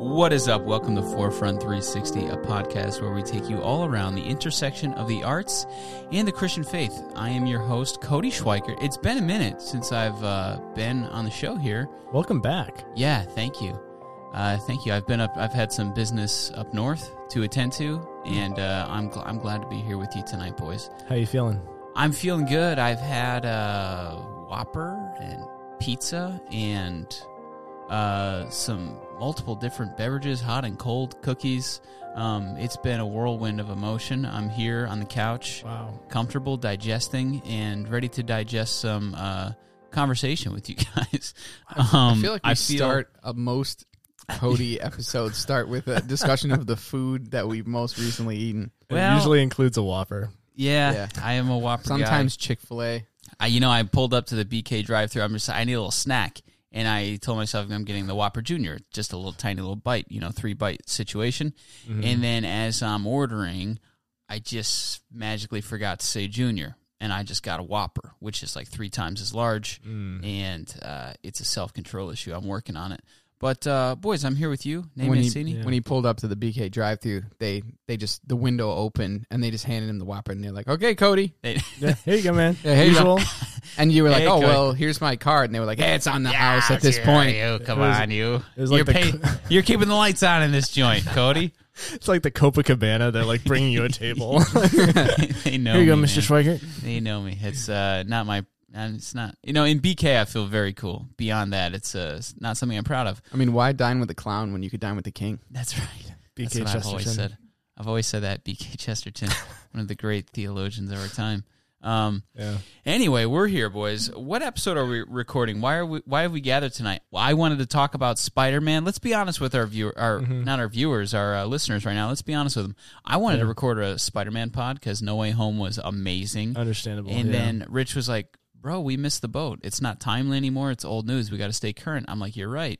What is up? Welcome to Forefront 360, a podcast where we take you all around the intersection of the arts and the Christian faith. I am your host, Cody Schweiker. It's been a minute since I've uh, been on the show here. Welcome back. Yeah, thank you. Uh, thank you. I've been up. I've had some business up north to attend to, and uh, I'm gl- I'm glad to be here with you tonight, boys. How you feeling? I'm feeling good. I've had uh, Whopper and pizza and uh, some multiple different beverages, hot and cold cookies. Um, it's been a whirlwind of emotion. I'm here on the couch, Wow. comfortable, digesting, and ready to digest some uh, conversation with you guys. Um, I feel like we start a most Cody episodes start with a discussion of the food that we've most recently eaten. Well- it usually includes a Whopper. Yeah, Yeah. I am a Whopper. Sometimes Chick Fil A. you know, I pulled up to the BK drive-through. I'm just, I need a little snack, and I told myself I'm getting the Whopper Junior, just a little tiny little bite, you know, three bite situation. And then as I'm ordering, I just magically forgot to say Junior, and I just got a Whopper, which is like three times as large, and uh, it's a self control issue. I'm working on it. But uh, boys, I'm here with you, Nate When he, Yeah. when he pulled up to the BK drive-through, they they just the window opened and they just handed him the Whopper and they're like, "Okay, Cody." They- Yeah, here you go, man. Yeah, here you go. Usual. And you were like, Hey, "Oh Cody. well, here's my card." And they were like, "Hey, it's on the house at this point." You, come It was- on, you. it was you're, pay- cl- you're keeping the lights on in this joint, Cody. It's like the Copacabana. They're like bringing you a table. they know here you go, me, Mr. man. Schweikert. They know me. It's uh, not my. And it's not. You know, in BK, I feel very cool. Beyond that, it's uh, it's not something I'm proud of. I mean, why dine with the clown when you could dine with the king? That's right. That's BK what I've always said. I've always said that. BK Chesterton, one of the great theologians of our time. Um, Yeah. Anyway, we're here, boys. What episode are we recording? Why are we? Why have we gathered tonight? Well, I wanted to talk about Spider Man. Let's be honest with our viewer, our Mm-hmm. not our viewers, our uh, listeners right now. Let's be honest with them. I wanted to record a Spider Man pod because No Way Home was amazing, Understandable. and yeah. then Rich was like, "Bro, we missed the boat. It's not timely anymore. It's old news. We got to stay current." I'm like, "You're right."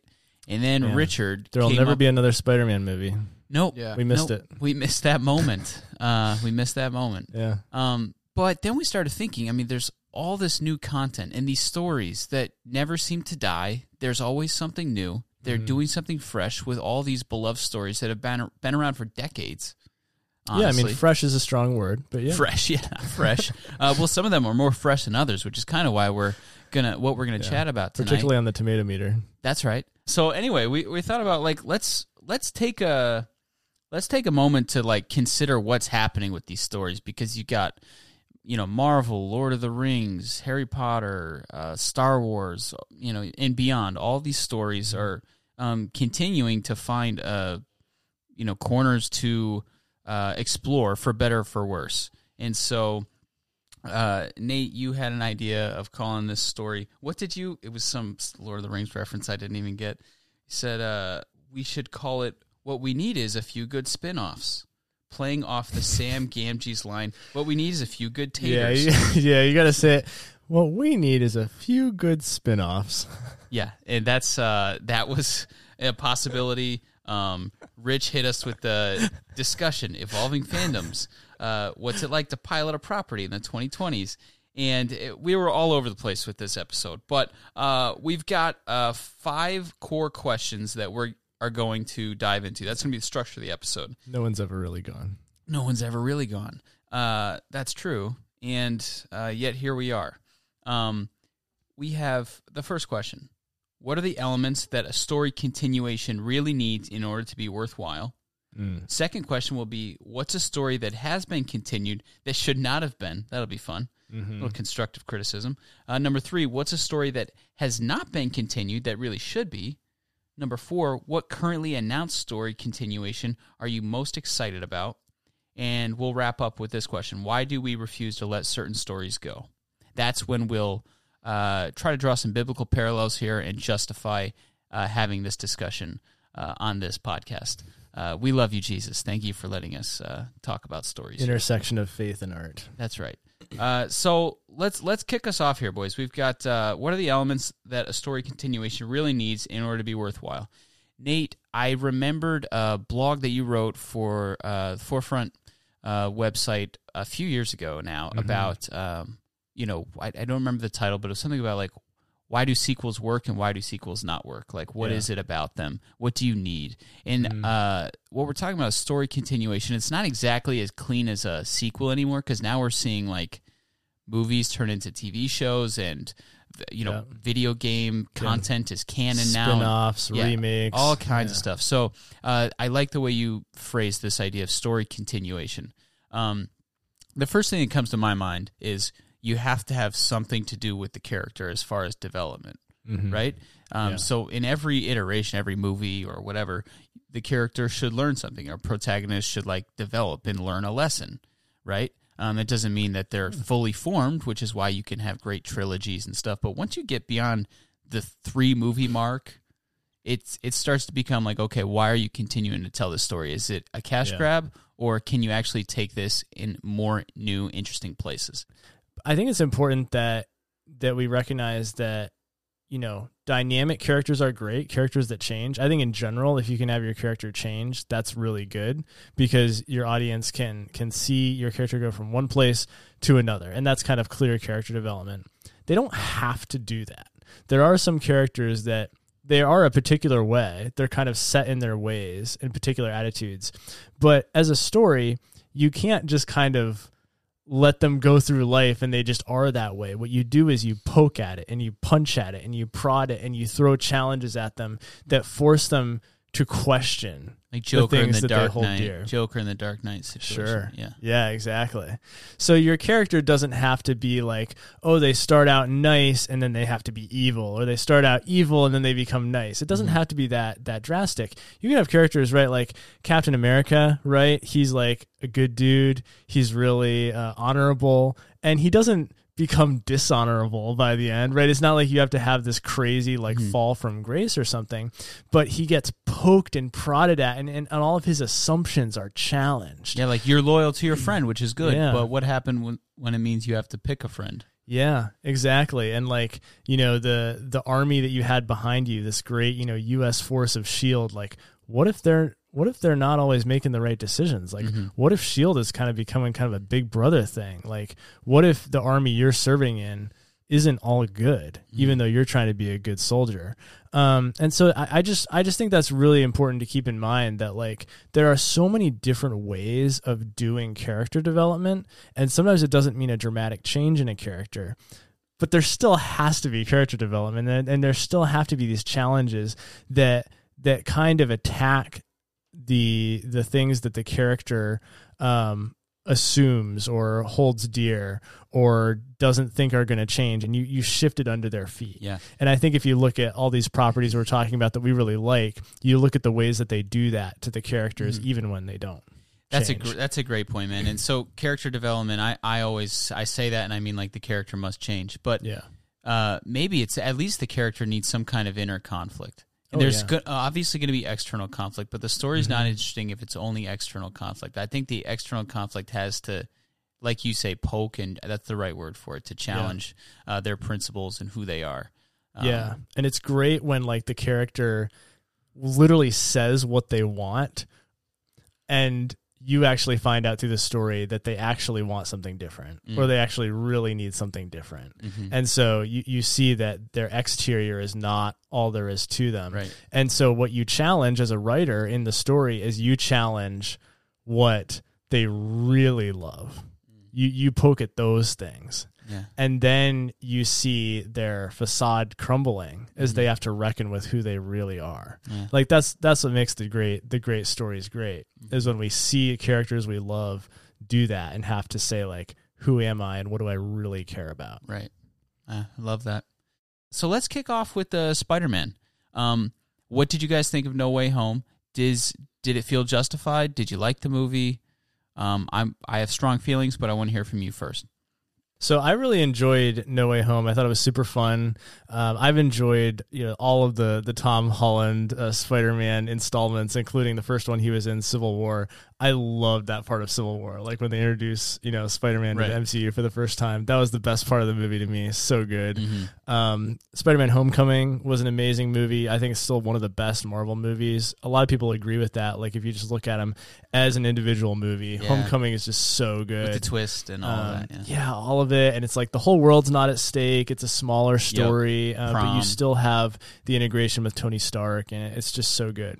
And then Yeah. Richard, there'll came never up- be another Spider-Man movie. nope. Yeah. We missed nope. it. We missed that moment. Uh, we missed that moment. Yeah. Um, but then we started thinking, I mean, there's all this new content and these stories that never seem to die. There's always something new. They're Mm-hmm. doing something fresh with all these beloved stories that have been been around for decades. Yeah. I mean, fresh is a strong word, but yeah. fresh, yeah, fresh. uh, well, some of them are more fresh than others, which is kind of why we're gonna what we're gonna Yeah. chat about tonight. Particularly on the tomato meter. That's right. So anyway, we, we thought about like let's let's take a let's take a moment to like consider what's happening with these stories because you got you know Marvel, Lord of the Rings, Harry Potter, uh, Star Wars, you know, and beyond. All these stories are um, continuing to find uh, you know corners to uh, explore for better or for worse. And so uh, Nate, you had an idea of calling this story. What did you? It was some Lord of the Rings reference I didn't even get. You said uh, we should call it. What we need is a few good spin-offs. Playing off the Sam Gamgee's line, what we need is a few good Yeah. taters. You, yeah. You got to say it. What we need is a few good spin-offs. Yeah, and that's uh, that was a possibility. Um, Rich hit us with the discussion evolving fandoms. Uh, what's it like to pilot a property in the 2020s? And it, we were all over the place with this episode, but uh, we've got uh, five core questions that we are going to dive into. That's going to be the structure of the episode. No one's ever really gone. No one's ever really gone. Uh, that's true, and uh, yet here we are. Um, we have the first question What are the elements that a story continuation really needs in order to be worthwhile? Mm. Second question will be What's a story that has been continued that should not have been? That'll be fun. Mm-hmm. A little constructive criticism. Uh, number three, what's a story that has not been continued that really should be? Number four, what currently announced story continuation are you most excited about? And we'll wrap up with this question Why do we refuse to let certain stories go? That's when we'll uh, try to draw some biblical parallels here and justify uh, having this discussion uh, on this podcast. Uh, we love you, Jesus. Thank you for letting us uh, talk about stories. Intersection of faith and art. That's right. Uh, so let's let's kick us off here, boys. We've got uh, what are the elements that a story continuation really needs in order to be worthwhile? Nate, I remembered a blog that you wrote for uh, the Forefront uh, website a few years ago now about um, you know I, I don't remember the title, but it was something about like why do sequels work and why do sequels not work? Like, what is Yeah. it about them? What do you need? And Mhm. uh, what we're talking about is story continuation. It's not exactly as clean as a sequel anymore because now we're seeing like movies turn into TV shows and you know Yeah. video game Yeah. content is canon now. Spin-offs, Yeah, remakes, all kinds of stuff. So uh, I like the way you phrase this idea of story continuation. Um, the first thing that comes to my mind is you have to have something to do with the character as far as development, Mhm. right? Um, Yeah. So in every iteration, every movie or whatever, the character should learn something. Or protagonist should like develop and learn a lesson, right? Um, it doesn't mean that they're fully formed, which is why you can have great trilogies and stuff. But once you get beyond the three movie mark, it's it starts to become like, okay, why are you continuing to tell this story? Is it a cash Yeah. grab, or can you actually take this in more new, interesting places? I think it's important that that we recognize that you know dynamic characters are great characters that change. I think in general if you can have your character change that's really good because your audience can can see your character go from one place to another and that's kind of clear character development. They don't have to do that. There are some characters that they are a particular way. They're kind of set in their ways in particular attitudes. But as a story you can't just kind of let them go through life and they just are that way. What you do is you poke at it and you punch at it and you prod it and you throw challenges at them that force them to question. Like Joker in the Dark Knight, dear. Joker in the Dark Knight situation. Sure. Yeah. Yeah, exactly. So your character doesn't have to be like, oh, they start out nice and then they have to be evil, or they start out evil and then they become nice. It doesn't have to be that that drastic. You can have characters, right? Like Captain America, right? He's like a good dude. He's really uh, honorable, and he doesn't become dishonorable by the end, right? It's not like you have to have this crazy like Mhm. fall from grace or something, but he gets poked and prodded at, and, and, and all of his assumptions are challenged. Yeah, like you're loyal to your friend, which is good. Yeah. But what happened when when it means you have to pick a friend? Yeah, exactly. And like, you know, the the army that you had behind you, this great, you know, US force of shield, like what if they're what if they're not always making the right decisions? Like Mhm. what if shield is kind of becoming kind of a big brother thing? Like what if the army you're serving in isn't all good, even though you're trying to be a good soldier? Um, and so I, I just I just think that's really important to keep in mind that like there are so many different ways of doing character development, and sometimes it doesn't mean a dramatic change in a character. But there still has to be character development, and, and there still have to be these challenges that that kind of attack the the things that the character um, assumes or holds dear or doesn't think are going to change, and you you shift it under their feet. Yeah. And I think if you look at all these properties we're talking about that we really like, you look at the ways that they do that to the characters, Mhm. even when they don't. That's a gr- that's a great point, man. And so character development, I, I always I say that, and I mean like the character must change, but yeah. uh, maybe it's at least the character needs some kind of inner conflict. Oh, There's yeah. go- uh, obviously going to be external conflict, but the story's not Mhm. interesting if it's only external conflict. I think the external conflict has to, like you say, poke, and that's the right word for it, to challenge uh, their principles and who they are. Um, yeah. And it's great when like the character literally says what they want and you actually find out through the story that they actually want something different Mm. or they actually really need something different. mhm. And so you, you see that their exterior is not all there is to them. right. And so what you challenge as a writer in the story is you challenge what they really love. You you poke at those things. Yeah. And then you see their facade crumbling as Mhm. they have to reckon with who they really are. Yeah. Like that's that's what makes the great the great stories great is when we see characters we love do that and have to say like who am I and what do I really care about? Right. Uh, I love that. So let's kick off with uh, Spider Man. Um, what did you guys think of No Way Home? Does did it feel justified? Did you like the movie? Um, I'm I have strong feelings, but I want to hear from you first. So I really enjoyed No Way Home. I thought it was super fun. Um, I've enjoyed you know all of the the Tom Holland uh, Spider Man installments, including the first one he was in, Civil War. I loved that part of Civil War. Like when they introduce, you know, Spider-Man Right. to the MCU for the first time. That was the best part of the movie to me. So good. Mhm. Um, Spider-Man: Homecoming was an amazing movie. I think it's still one of the best Marvel movies. A lot of people agree with that. Like if you just look at them as an individual movie, Yeah. Homecoming is just so good. with the twist and all Um, that. Yeah. all of it, and it's like the whole world's not at stake. It's a smaller story, uh, but you still have the integration with Tony Stark, and it's just so good.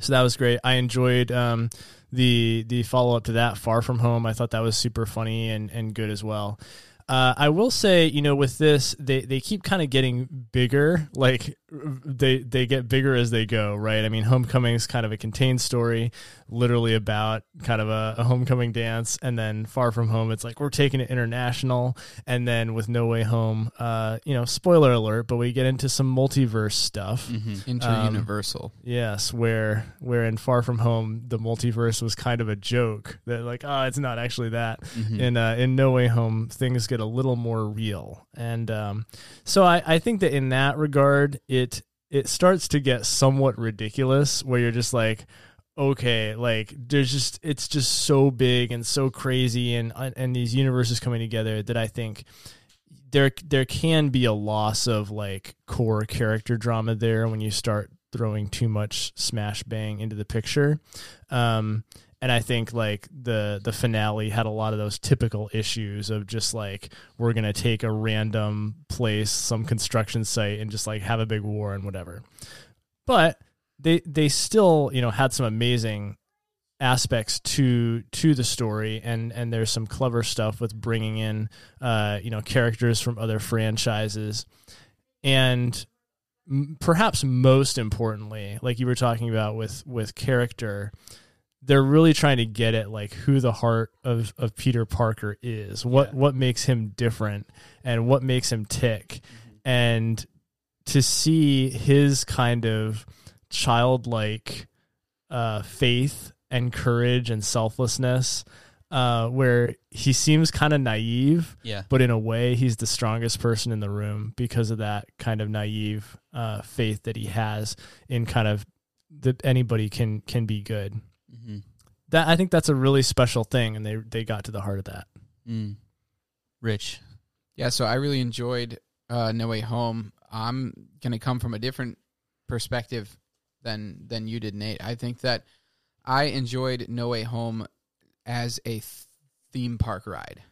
So that was great. I enjoyed um, the the follow up to that, Far From Home. I thought that was super funny and and good as well. Uh, I will say, you know, with this, they, they keep kind of getting bigger. Like they they get bigger as they go, right? I mean, Homecoming is kind of a contained story, literally about kind of a, a homecoming dance, and then Far From Home, it's like we're taking it international, and then with No Way Home, uh, you know, spoiler alert, but we get into some multiverse stuff. Mhm. Inter-universal. Yes, where where in Far From Home the multiverse was kind of a joke that like oh it's not actually that. Mhm. In uh, in No Way Home things get a little more real, and um, so I I think that in that regard it it it starts to get somewhat ridiculous where you're just like okay like there's just it's just so big and so crazy and and these universes coming together that I think there there can be a loss of like core character drama there when you start throwing too much smash bang into the picture. Um, and I think like the the finale had a lot of those typical issues of just like we're gonna take a random place, some construction site, and just like have a big war and whatever. But they they still you know had some amazing aspects to to the story and and there's some clever stuff with bringing in uh you know characters from other franchises and m- perhaps most importantly like you were talking about with with character they're really trying to get at like who the heart of of Peter Parker is what Yeah. what makes him different and what makes him tick and to see his kind of childlike uh, faith and courage and selflessness, uh, where he seems kind of naive, Yeah. but in a way, he's the strongest person in the room because of that kind of naive uh, faith that he has in kind of that anybody can can be good. That I think that's a really special thing, and they they got to the heart of that. Mm. Rich. Yeah, so I really enjoyed uh, No Way Home. I'm gonna come from a different perspective than than you did, Nate. I think that I enjoyed No Way Home as a theme park ride.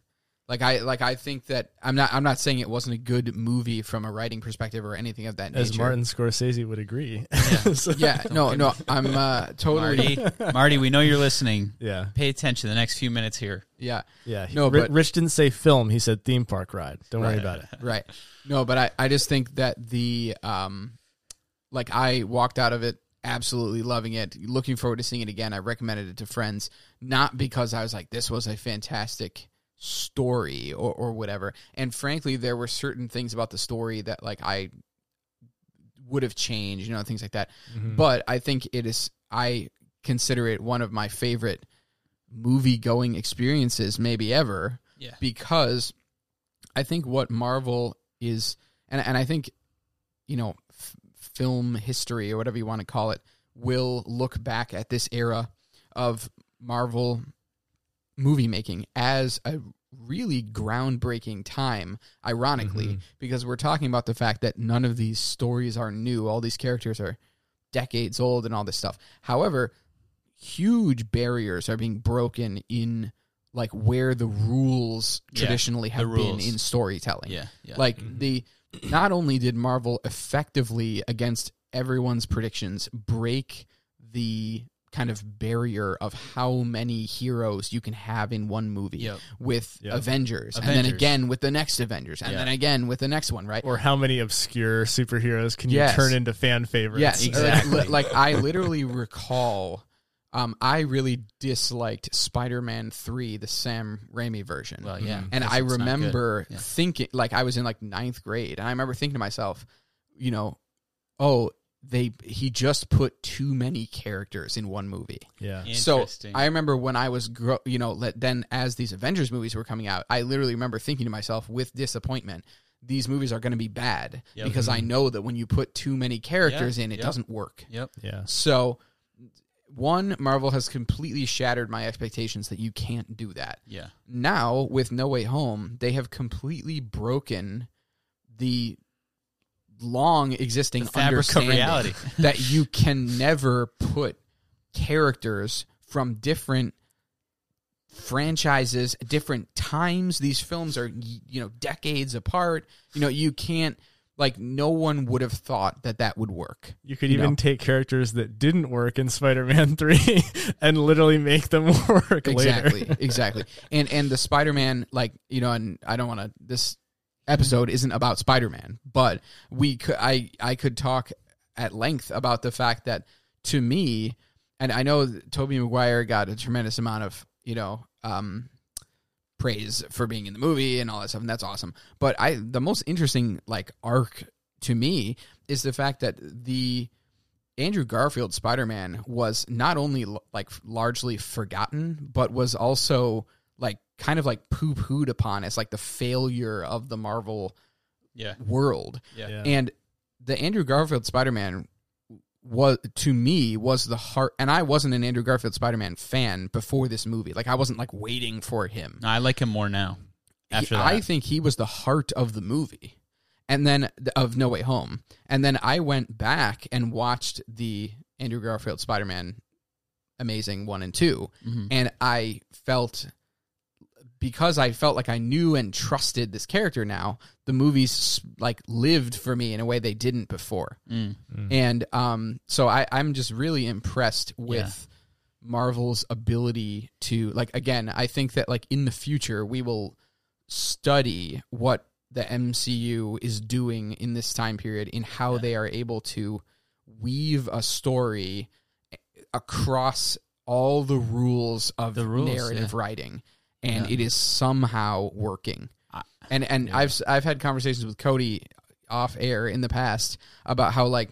Like I like I think that I'm not I'm not saying it wasn't a good movie from a writing perspective or anything of that nature. As Martin Scorsese would agree. Yeah. So- Yeah, no, no, I'm uh, totally Marty, Marty, we know you're listening. yeah, Pay attention the next few minutes here. yeah. yeah. He- No, Ri- but- Rich didn't say film; he said theme park ride. Don't worry about it. right no but i i just think that the um like i walked out of it absolutely loving it looking forward to seeing it again i recommended it to friends not because i was like this was a fantastic story or, or whatever and frankly there were certain things about the story that like i would have changed you know things like that Mm-hmm. but i think it is i consider it one of my favorite movie going experiences maybe ever Yeah. because I think what Marvel is, and and I think, you know, f- film history or whatever you want to call it, will look back at this era of Marvel movie making as a really groundbreaking time. Ironically, Mhm. because we're talking about the fact that none of these stories are new; all these characters are decades old and all this stuff. However, huge barriers are being broken in like where the rules Yeah, traditionally have been in storytelling. Yeah. Yeah. Like Mhm. the not only did Marvel effectively against everyone's predictions break the kind of barrier of how many heroes you can have in one movie Yep. with Yep. Avengers, and then again with the next Avengers and then again with the next one, right? Or how many obscure superheroes can you turn into fan favorites? Yes, Exactly. Like, I literally recall, um, I really disliked Spider-Man Three, the Sam Raimi version. Well, yeah. and I it's not good. remember Yeah. thinking, like I was in like ninth grade, and I remember thinking to myself, you know, oh, they he just put too many characters in one movie. yeah. So I remember when I was, gro- you know, let, then as these Avengers movies were coming out, I literally remember thinking to myself with disappointment, these movies are going to be bad Yep. because I mm-hmm. know that when you put too many characters in, it yep. doesn't work. Yep. Yeah. So one Marvel has completely shattered my expectations that you can't do that. Yeah. Now with No Way Home, they have completely broken the long existing The fabric understanding reality. that you can never put characters from different franchises, different times. These films are you know decades apart. You know you can't like no one would have thought that that would work. You could You even know. take characters that didn't work in Spider-Man 3 and literally make them work exactly later. exactly and and the spider-man like you know and i don't want to this episode isn't about spider-man but we could i i could talk at length about the fact that to me and i know tobey maguire got a tremendous amount of you know um praise for being in the movie and all that stuff and that's awesome. But i the most interesting like arc to me is the fact that the Andrew Garfield Spider Man was not only like largely forgotten, but was also kind of like poo pooed upon as like the failure of the Marvel Yeah. world. Yeah. Yeah. And the Andrew Garfield Spider Man was to me was the heart and I wasn't an Andrew Garfield Spider Man fan before this movie. Like I wasn't like waiting for him. I like him more now. After He- that. I think he was the heart of the movie, and then of No Way Home. And then I went back and watched the Andrew Garfield Spider Man Amazing one and 2 Mhm. and I felt because I felt like I knew and trusted this character now. The movies like lived for me in a way they didn't before, Mm. and um, so I, I'm just really impressed with. Marvel's ability to like again, I think that like in the future we will study what the MCU is doing in this time period in how Yeah. they are able to weave a story across all the rules of The rules, narrative yeah. writing and Yeah. it is somehow working. And and I've s- I've had conversations with Cody off air in the past about how like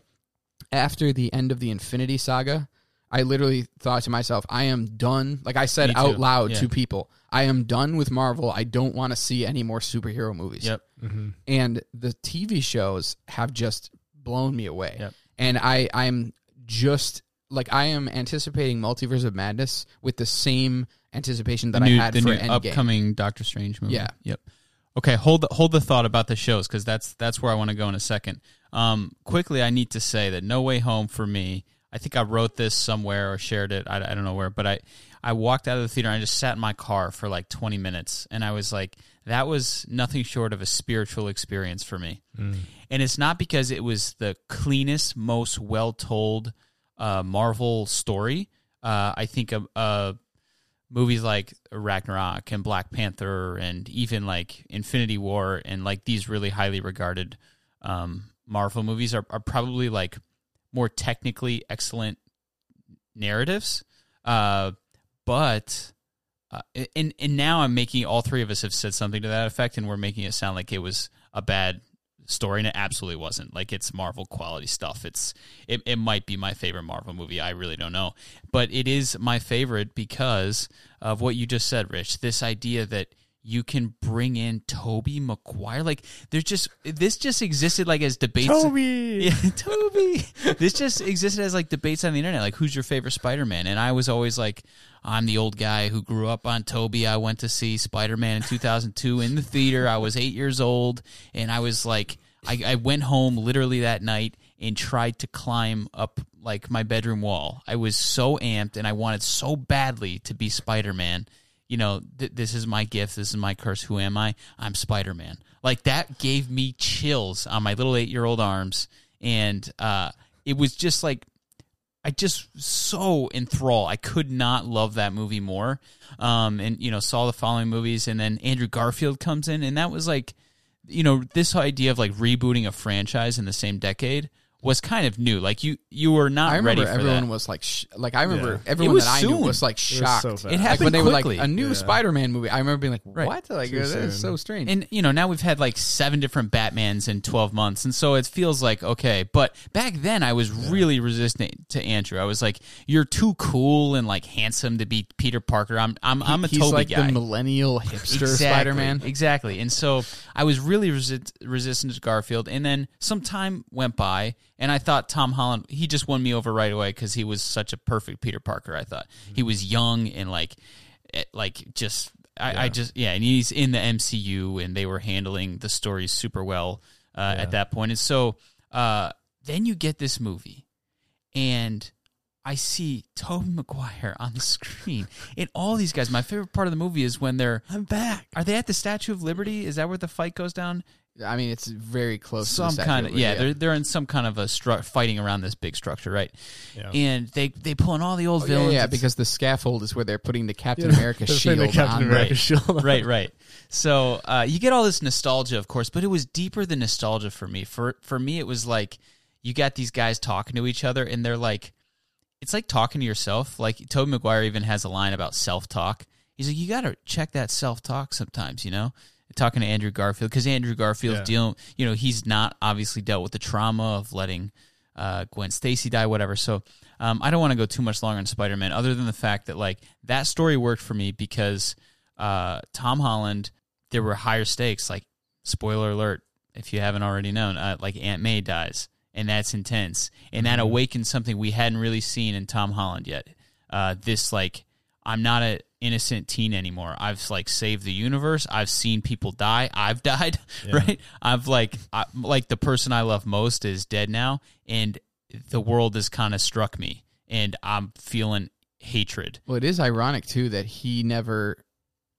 after the end of the Infinity Saga, I literally thought to myself, I am done. Like I said out loud Yeah. to people, I am done with Marvel. I don't want to see any more superhero movies. Yep. Mm-hmm. And the TV shows have just blown me away. Yep. And I I'm just like I am anticipating Multiverse of Madness with the same anticipation that the new, I had the for new Endgame. upcoming Doctor Strange movie. Yeah. Yep. Okay, hold the, hold the thought about the shows because that's that's where I want to go in a second. Um, quickly, I need to say that No Way Home for me. I think I wrote this somewhere or shared it. I, I don't know where, but I I walked out of the theater and I just sat in my car for like 20 minutes and I was like, that was nothing short of a spiritual experience for me. And it's not because it was the cleanest, most well told uh, Marvel story. Uh, I think a, a movies like Ragnarok and Black Panther and even like Infinity War and like these really highly regarded um, Marvel movies are, are probably like more technically excellent narratives. Uh, but uh, and and now I'm making all three of us have said something to that effect, and we're making it sound like it was a bad story, and it absolutely wasn't. Like it's Marvel quality stuff. It's it, it might be my favorite Marvel movie. I really don't know, but it is my favorite because of what you just said, Rich. This idea that you can bring in Tobey Maguire. like there's just this just existed like as debates. Toby. Yeah, Toby. this just existed as like debates on the internet, like who's your favorite Spider-Man? And I was always like, I'm the old guy who grew up on Toby. I went to see Spider-Man in 2002 in the theater. I was eight years old, and I was like, I, I went home literally that night and tried to climb up like my bedroom wall. I was so amped, and I wanted so badly to be Spider-Man. You know, th- this is my gift. This is my curse. Who am I? I'm Spider Man. Like that gave me chills on my little eight year old arms and uh, it was just like I just so enthralled. I could not love that movie more. Um, and you know, saw the following movies, and then Andrew Garfield comes in, and that was like, you know, this idea of like rebooting a franchise in the same decade was kind of new. Like you, you were not I remember ready for everyone that. was like, sh- like I remember Yeah. everyone was that I knew soon. was like was shocked. so fast. It like happened when they were like a new Yeah. Spider-Man movie. I remember being like, Right. "What? Like Too this is soon. so strange." And you know, now we've had like seven different Batmans in 12 months. And so it feels like, okay. But back then I was really resistant to Andrew. I was like, you're too cool and like handsome to be Peter Parker. I'm, I'm, I'm a He's Toby like guy. the millennial hipster Exactly, Spider-Man. Exactly. And so I was really resi- resistant to Garfield. And then some time went by and I thought Tom Holland he just won me over right away because he was such a perfect Peter Parker. I thought he was young and like, eh, like just I, I just yeah, and he's in the MCU and they were handling the stories super well uh, at that point. And so uh, then you get this movie, and I see Tobey Maguire on the screen, and all these guys. My favorite part of the movie is when they're I'm back. are they at the Statue of Liberty? Is that where the fight goes down? I mean, it's very close. some to the kind of Liberty, yeah, they're they're in some kind of a stru- fighting around this big structure, right? Yeah. And they they pull in all the old Oh, villains. yeah, It's- because the scaffold is where they're putting the Captain Yeah. America They're shield the Captain on. America right. shield on. right, right. So uh, you get all this nostalgia, of course, but it was deeper than nostalgia for me. For for me, it was like you got these guys talking to each other, and they're like, it's like talking to yourself. Like Tobey Maguire even has a line about self talk. He's like, you got to check that self talk sometimes, you know. Talking to Andrew Garfield because Andrew Garfield's Yeah. dealing, you know, he's not obviously dealt with the trauma of letting uh, Gwen Stacy die, whatever. So um, I don't want to go too much longer on Spider Man, other than the fact that like that story worked for me because uh, Tom Holland, there were higher stakes. Like spoiler alert, if you haven't already known, uh, like Aunt May dies, and that's intense, and that awakens something we hadn't really seen in Tom Holland yet. Uh, this like I'm not a innocent teen anymore. I've like saved the universe. I've seen people die. I've died, right? I've like I, like the person I love most is dead now, and the world has kind of struck me, and I'm feeling hatred. Well, it is ironic too that he never,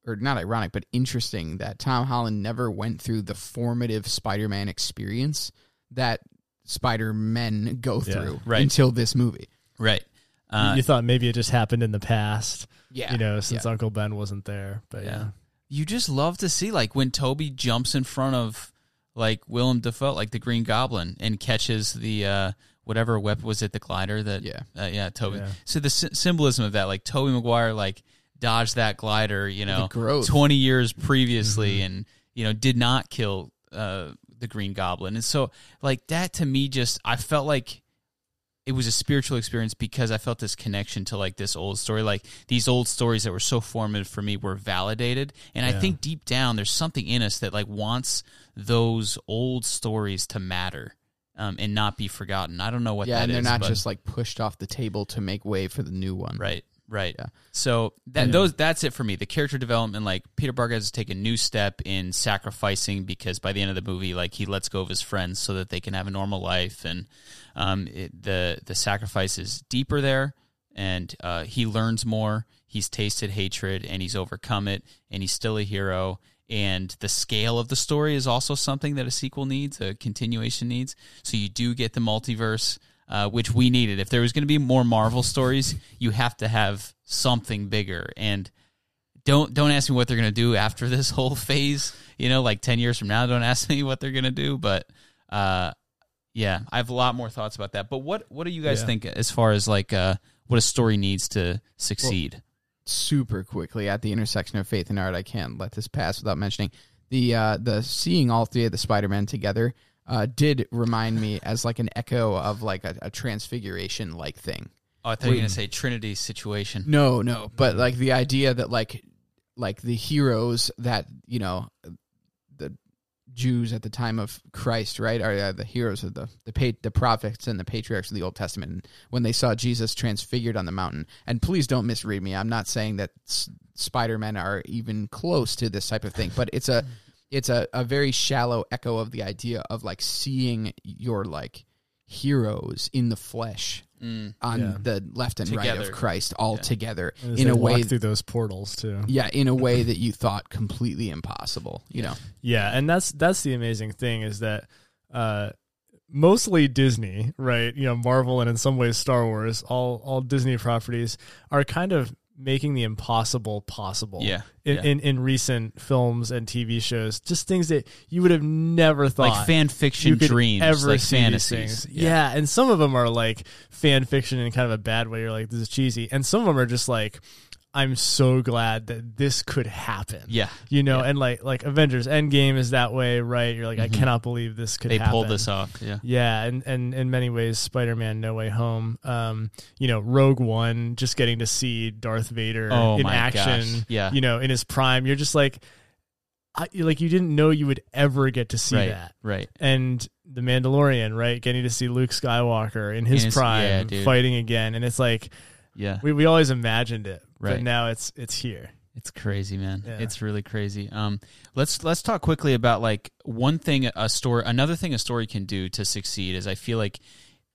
or not ironic, but interesting that Tom Holland never went through the formative Spider-Man experience that Spider-Men go Yeah, through right. until this movie. Right. Uh, you thought maybe it just happened in the past, Yeah, you know, since yeah. Uncle Ben wasn't there. But yeah, you just love to see like when Toby jumps in front of like Willem Dafoe, like the Green Goblin, and catches the uh, whatever weapon was it, the glider that Yeah. uh, yeah Toby. Yeah. So the sy- symbolism of that, like Tobey Maguire, like dodged that glider, you know, twenty years previously, and you know did not kill uh, the Green Goblin, and so like that to me, just I felt like it was a spiritual experience because I felt this connection to like this old story. Like these old stories that were so formative for me were validated. And I think deep down there's something in us that like wants those old stories to matter um, and not be forgotten. I don't know what yeah, that and they're is, not just like pushed off the table to make way for the new one. Right, right. Yeah. So that those that's it for me. The character development, like Peter Parker has to take a new step in sacrificing because by the end of the movie, like he lets go of his friends so that they can have a normal life, and um, it, the the sacrifice is deeper there, and uh, he learns more. He's tasted hatred and he's overcome it, and he's still a hero. And the scale of the story is also something that a sequel needs, a continuation needs. So you do get the multiverse uh, which we needed. If there was going to be more Marvel stories, you have to have something bigger. And don't don't ask me what they're going to do after this whole phase. You know, like ten years from now, don't ask me what they're going to do. But uh, yeah, I have a lot more thoughts about that. But what what do you guys Yeah. think as far as like uh, what a story needs to succeed? super quickly at the intersection of faith and art. I can't let this pass without mentioning the uh, the seeing all three of the Spider Men together uh, did remind me as like an echo of like a, a transfiguration like thing. oh, I thought you were going to say Trinity situation. No, no, but like the idea that like like the heroes that you know the Jews at the time of Christ, right, are uh, the heroes of the the pa- the prophets and the patriarchs of the Old Testament. And when they saw Jesus transfigured on the mountain, and please don't misread me, I'm not saying that S- Spider Men are even close to this type of thing, but it's a it's a, a very shallow echo of the idea of like seeing your like heroes in the flesh Mm. on Yeah. the left and right of Christ all Yeah. together in a way through those portals too. yeah in a way that you thought completely impossible you know Yeah, and that's that's the amazing thing is that uh mostly Disney, right? You know, Marvel and in some ways Star Wars, all all Disney properties are kind of making the impossible possible. Yeah, In, yeah. in in recent films and TV shows, just things that you would have never thought Like fan fiction you could dreams, ever like fantasies. things. Yeah. and some of them are like fan fiction in kind of a bad way. You're like, this is cheesy, and some of them are just like, I'm so glad that this could happen. Yeah. you know, Yeah. and like like Avengers Endgame is that way, right? You're like, I cannot believe this could. Mm-hmm. They pulled this off. Yeah. Yeah, and, and in many ways, Spider-Man: No Way Home. Um, you know, Rogue One, just getting to see Darth Vader Oh in action. gosh. Yeah. you know, in his prime. You're just like, I, like you didn't know you would ever get to see right, that. right. And the Mandalorian, right, getting to see Luke Skywalker in his In his- prime yeah, fighting again, and it's like Yeah, we, we always imagined it, but Right. now it's it's here. It's crazy, man. Yeah. It's really crazy. Um, let's let's talk quickly about like one thing a story, another thing a story can do to succeed is I feel like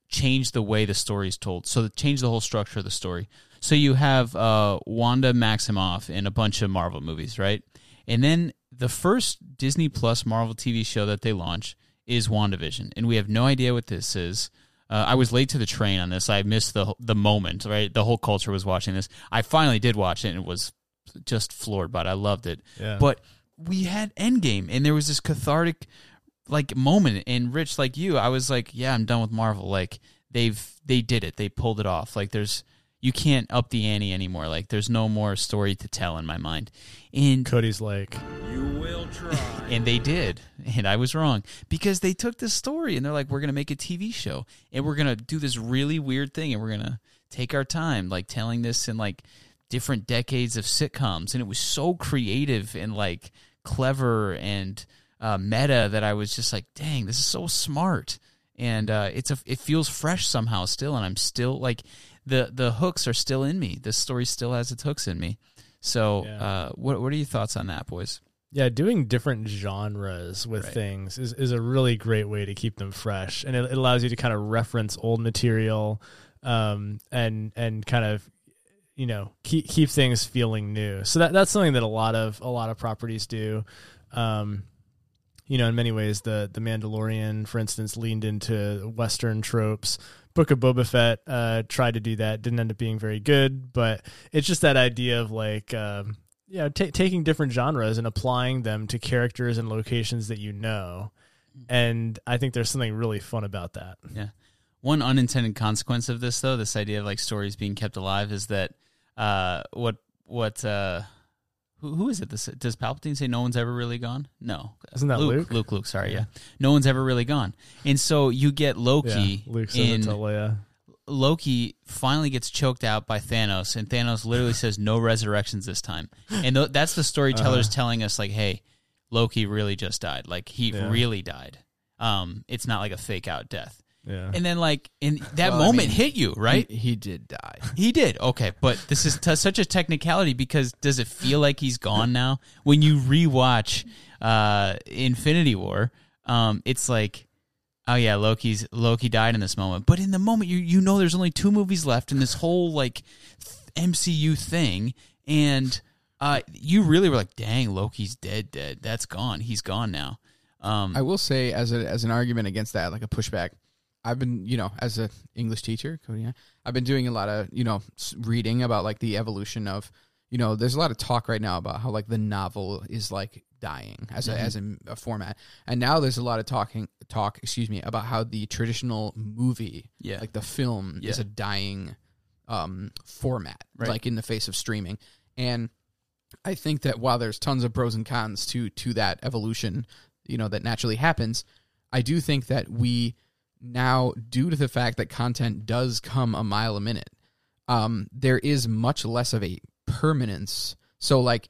change the way the story is told. So change the whole structure of the story. So you have uh, Wanda Maximoff in a bunch of Marvel movies, right? And then the first Disney Plus Marvel TV show that they launch is WandaVision, and we have no idea what this is. Uh, I was late to the train on this. I missed the the moment. Right, the whole culture was watching this. I finally did watch it, and it was just floored by it. I loved it. Yeah. But we had Endgame, and there was this cathartic like moment. And Rich, like you, I was like, yeah, I'm done with Marvel. Like they've they did it. They pulled it off. Like there's you can't up the ante anymore. Like there's no more story to tell in my mind. And Cody's like, You will try. and they did. And I was wrong because they took this story and they're like, we're going to make a TV show and we're going to do this really weird thing and we're going to take our time, like telling this in like different decades of sitcoms. And it was so creative and like clever and uh, meta that I was just like, dang, this is so smart. And uh, it's a, it feels fresh somehow still. And I'm still like, the, the hooks are still in me. This story still has its hooks in me. So, Yeah. uh, what what are your thoughts on that, boys? yeah, doing different genres with Right. things is, is a really great way to keep them fresh, and it, it allows you to kind of reference old material, um, and and kind of you know keep keep things feeling new. So that that's something that a lot of a lot of properties do. Um, you know, in many ways, the the Mandalorian, for instance, leaned into Western tropes. Book of Boba Fett uh, tried to do that, didn't end up being very good. But it's just that idea of like, um, you know, ta taking different genres and applying them to characters and locations that you know. And I think there's something really fun about that. Yeah. One unintended consequence of this, though, this idea of like stories being kept alive, is that uh, what what uh, who, who is it? This, does Palpatine say no one's ever really gone? No, Isn't that Luke? Luke? Luke, Luke. Sorry, yeah. No one's ever really gone, and so you get Loki yeah, Luke says in it to Leia. Loki finally gets choked out by Thanos, and Thanos literally says, "No resurrections this time." And th- that's the storytellers telling us, like, "Hey, Loki really just died. Like, he Yeah. really died. Um, it's not like a fake out death." Yeah. And then, like, in that Well, I moment, mean, hit you, right? He, he did die. He did. Okay, but this is t- such a technicality because does it feel like he's gone now? When you rewatch uh, Infinity War, um, it's like, oh yeah, Loki's Loki died in this moment. But in the moment, you you know there's only two movies left in this whole like th- MCU thing, and uh, you really were like, dang, Loki's dead, dead. That's gone. He's gone now. Um, I will say as a as an argument against that, like a pushback. I've been, you know, as a English teacher, I've been doing a lot of, you know, reading about like the evolution of, you know, there's a lot of talk right now about how like the novel is like dying as a as a, a format, and now there's a lot of talking talk, excuse me, about how the traditional movie, Yeah. like the film, is a dying um format, Right. like in the face of streaming, and I think that while there's tons of pros and cons to to that evolution, you know, that naturally happens, I do think that we now, due to the fact that content does come a mile a minute, um, there is much less of a permanence. So, like,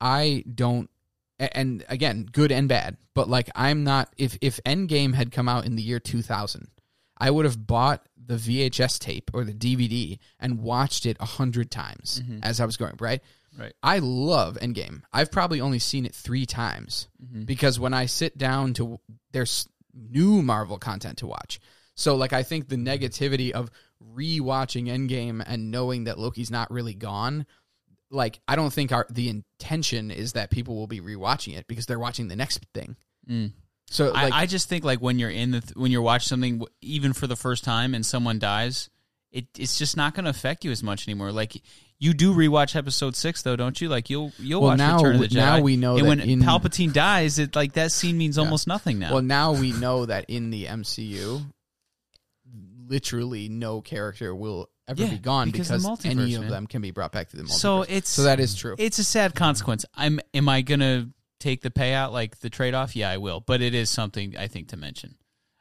I don't, and again, good and bad, but like, I'm not. If if Endgame had come out in the year 2000, I would have bought the VHS tape or the DVD and watched it a hundred times as I was going. Right. Right. I love Endgame. I've probably only seen it three times because when I sit down to there's new Marvel content to watch. So like I think the negativity of rewatching Endgame and knowing that Loki's not really gone, like I don't think our the intention is that people will be rewatching it because they're watching the next thing. Mm. So like I, I just think like when you're in the th- when you're watching something even for the first time and someone dies, it it's just not going to affect you as much anymore. Like you do rewatch episode six though, don't you? Like you'll you'll Well, watch now Return of the Jedi. now we know and that when in- Palpatine dies, it like that scene means almost nothing now. well now we know that in the MCU literally no character will ever Yeah, be gone because because, the multiverse, any of man. them can be brought back to the multiverse. so it's so that is true. It's a sad consequence. I'm am I gonna take the payout like the trade off? Yeah, I will. But it is something I think to mention.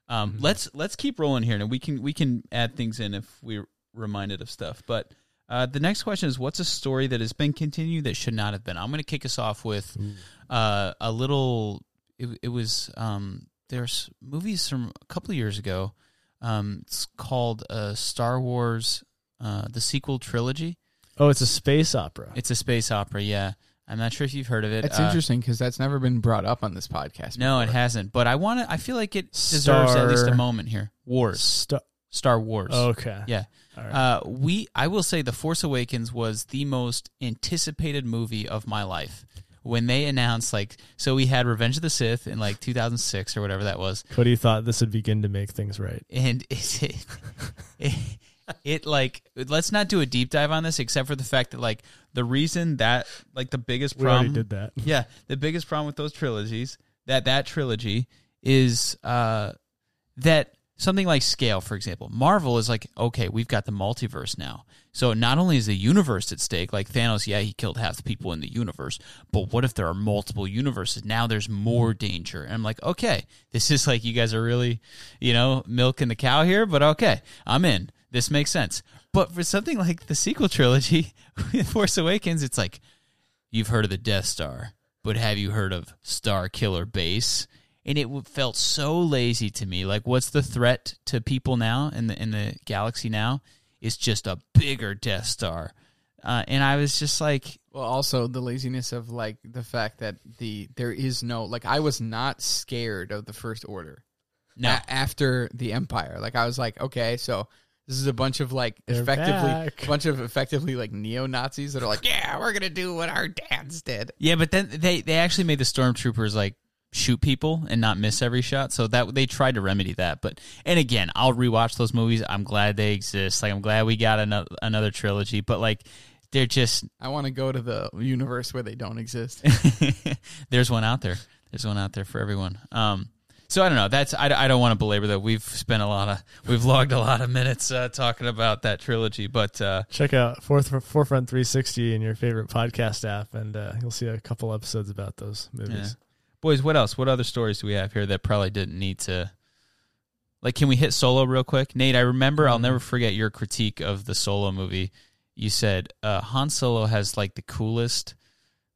Um, Mm-hmm. Let's let's keep rolling here, and we can we can add things in if we're reminded of stuff. But Uh, the next question is what's a story that has been continued that should not have been? I'm going to kick us off with uh, a little. It, it was um, there's movies from a couple of years ago. Um, it's called uh, Star Wars, uh, the sequel trilogy. Oh, it's a space opera. It's a space opera. Yeah, I'm not sure if you've heard of it. It's Uh, interesting because that's never been brought up on this podcast. No, it hasn't. But I want to. I feel like it deserves at least a moment here. Wars, Sta- Star Wars. okay. Yeah. Right. Uh, we I will say The Force Awakens was the most anticipated movie of my life. When they announced like so we had Revenge of the Sith in like 2006 or whatever that was. Cody thought this would begin to make things right. And it, it, it like let's not do a deep dive on this except for the fact that like the reason that like the biggest problem did that. yeah, the biggest problem with those trilogies that that trilogy is uh, that something like scale, for example, Marvel is like, okay, we've got the multiverse now. So not only is the universe at stake, like Thanos, yeah, he killed half the people in the universe, but what if there are multiple universes? Now there's more danger. And I'm like, okay, this is like you guys are really, you know, milking the cow here, but okay, I'm in. This makes sense. But for something like the sequel trilogy, Force Awakens, it's like, you've heard of the Death Star, but have you heard of Starkiller Base? And it felt so lazy to me. Like, what's the threat to people now in the in the galaxy now? Is just a bigger Death Star, uh, and I was just like, Well, also the laziness of like the fact that the there is no like I was not scared of the First Order. no, A- after the Empire, like I was like, okay, so this is a bunch of like They're effectively back. a bunch of effectively like neo Nazis that are like, yeah, we're gonna do what our dads did. yeah, but then they they actually made the stormtroopers like shoot people and not miss every shot. So that they tried to remedy that. But and again, I'll rewatch those movies. I'm glad they exist. Like I'm glad we got another another trilogy. But like they're just I want to go to the universe where they don't exist. There's one out there. There's one out there for everyone. Um, so I don't know. That's I, I don't want to belabor that. We've spent a lot of we've logged a lot of minutes uh, talking about that trilogy, but uh, Check out Fourth Forefront 360 in your favorite podcast app, and uh, you'll see a couple episodes about those movies. Yeah. Boys, what else? What other stories do we have here that probably didn't need to? Like, can we hit Solo real quick, Nate? I remember. I'll never forget your critique of the Solo movie. You said uh, Han Solo has like the coolest,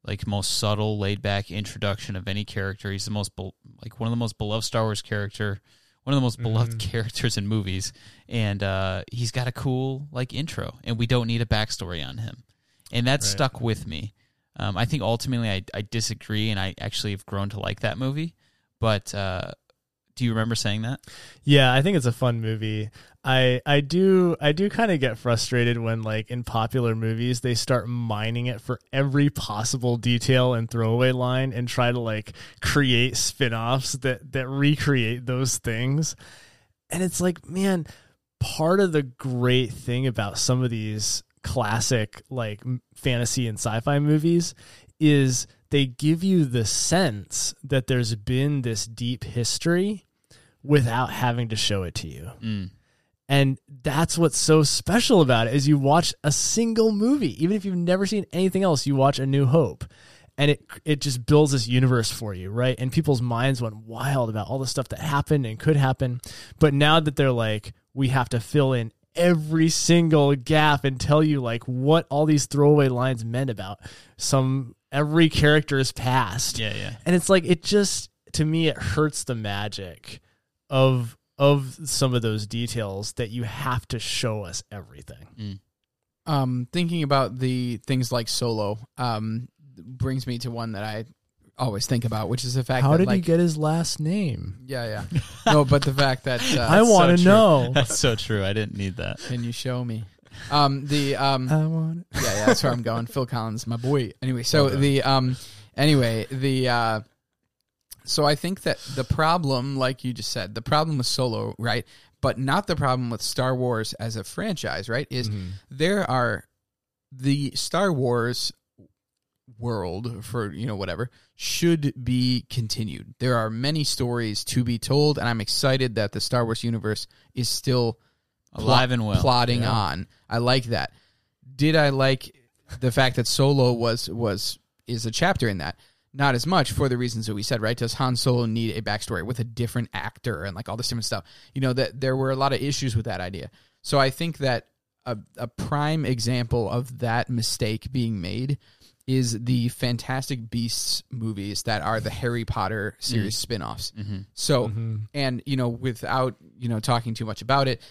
like most subtle, laid back introduction of any character. He's the most bel like one of the most beloved Star Wars character, one of the most beloved characters in movies, and uh, he's got a cool like intro, and we don't need a backstory on him, and that Right. stuck with me. Um, I think ultimately I, I disagree, and I actually have grown to like that movie. But uh, do you remember saying that? Yeah, I think it's a fun movie. I I do I do kind of get frustrated when like in popular movies they start mining it for every possible detail and throwaway line and try to like create spin-offs that that recreate those things. And it's like, man, part of the great thing about some of these classic like fantasy and sci-fi movies is they give you the sense that there's been this deep history without having to show it to you. Mm. And that's what's so special about it is you watch a single movie, even if you've never seen anything else, you watch A New Hope. And it it just builds this universe for you, right? And people's minds went wild about all the stuff that happened and could happen. But now that they're like, we have to fill in every single gap and tell you like what all these throwaway lines meant about some every character's past. Yeah, yeah. and it's like it just to me it hurts the magic of of some of those details that you have to show us everything. Um, thinking about the things like Solo, um, brings me to one that I always think about, which is the fact how that did like, he get his last name Yeah, yeah. no, but the fact that uh, i want to so know That's so true. I didn't need that. Can you show me? Um, the um, i want yeah, yeah, that's where I'm going. Phil Collins, my boy. Anyway, so Okay. the um, anyway, the uh, so I think that the problem, like you just said, the problem with Solo, right, but not the problem with Star Wars as a franchise, right, is there are the Star Wars world for you know whatever should be continued. There are many stories to be told, and I'm excited that the Star Wars universe is still Alive and well. plodding Yeah. on. I like that. Did I like the fact that Solo was was is a chapter in that? Not as much for the reasons that we said, right? Does Han Solo need a backstory with a different actor and like all this different stuff? You know that there were a lot of issues with that idea. So I think that a, a prime example of that mistake being made is the Fantastic Beasts movies that are the Harry Potter series spin-offs. So, and you know, without you know talking too much about it,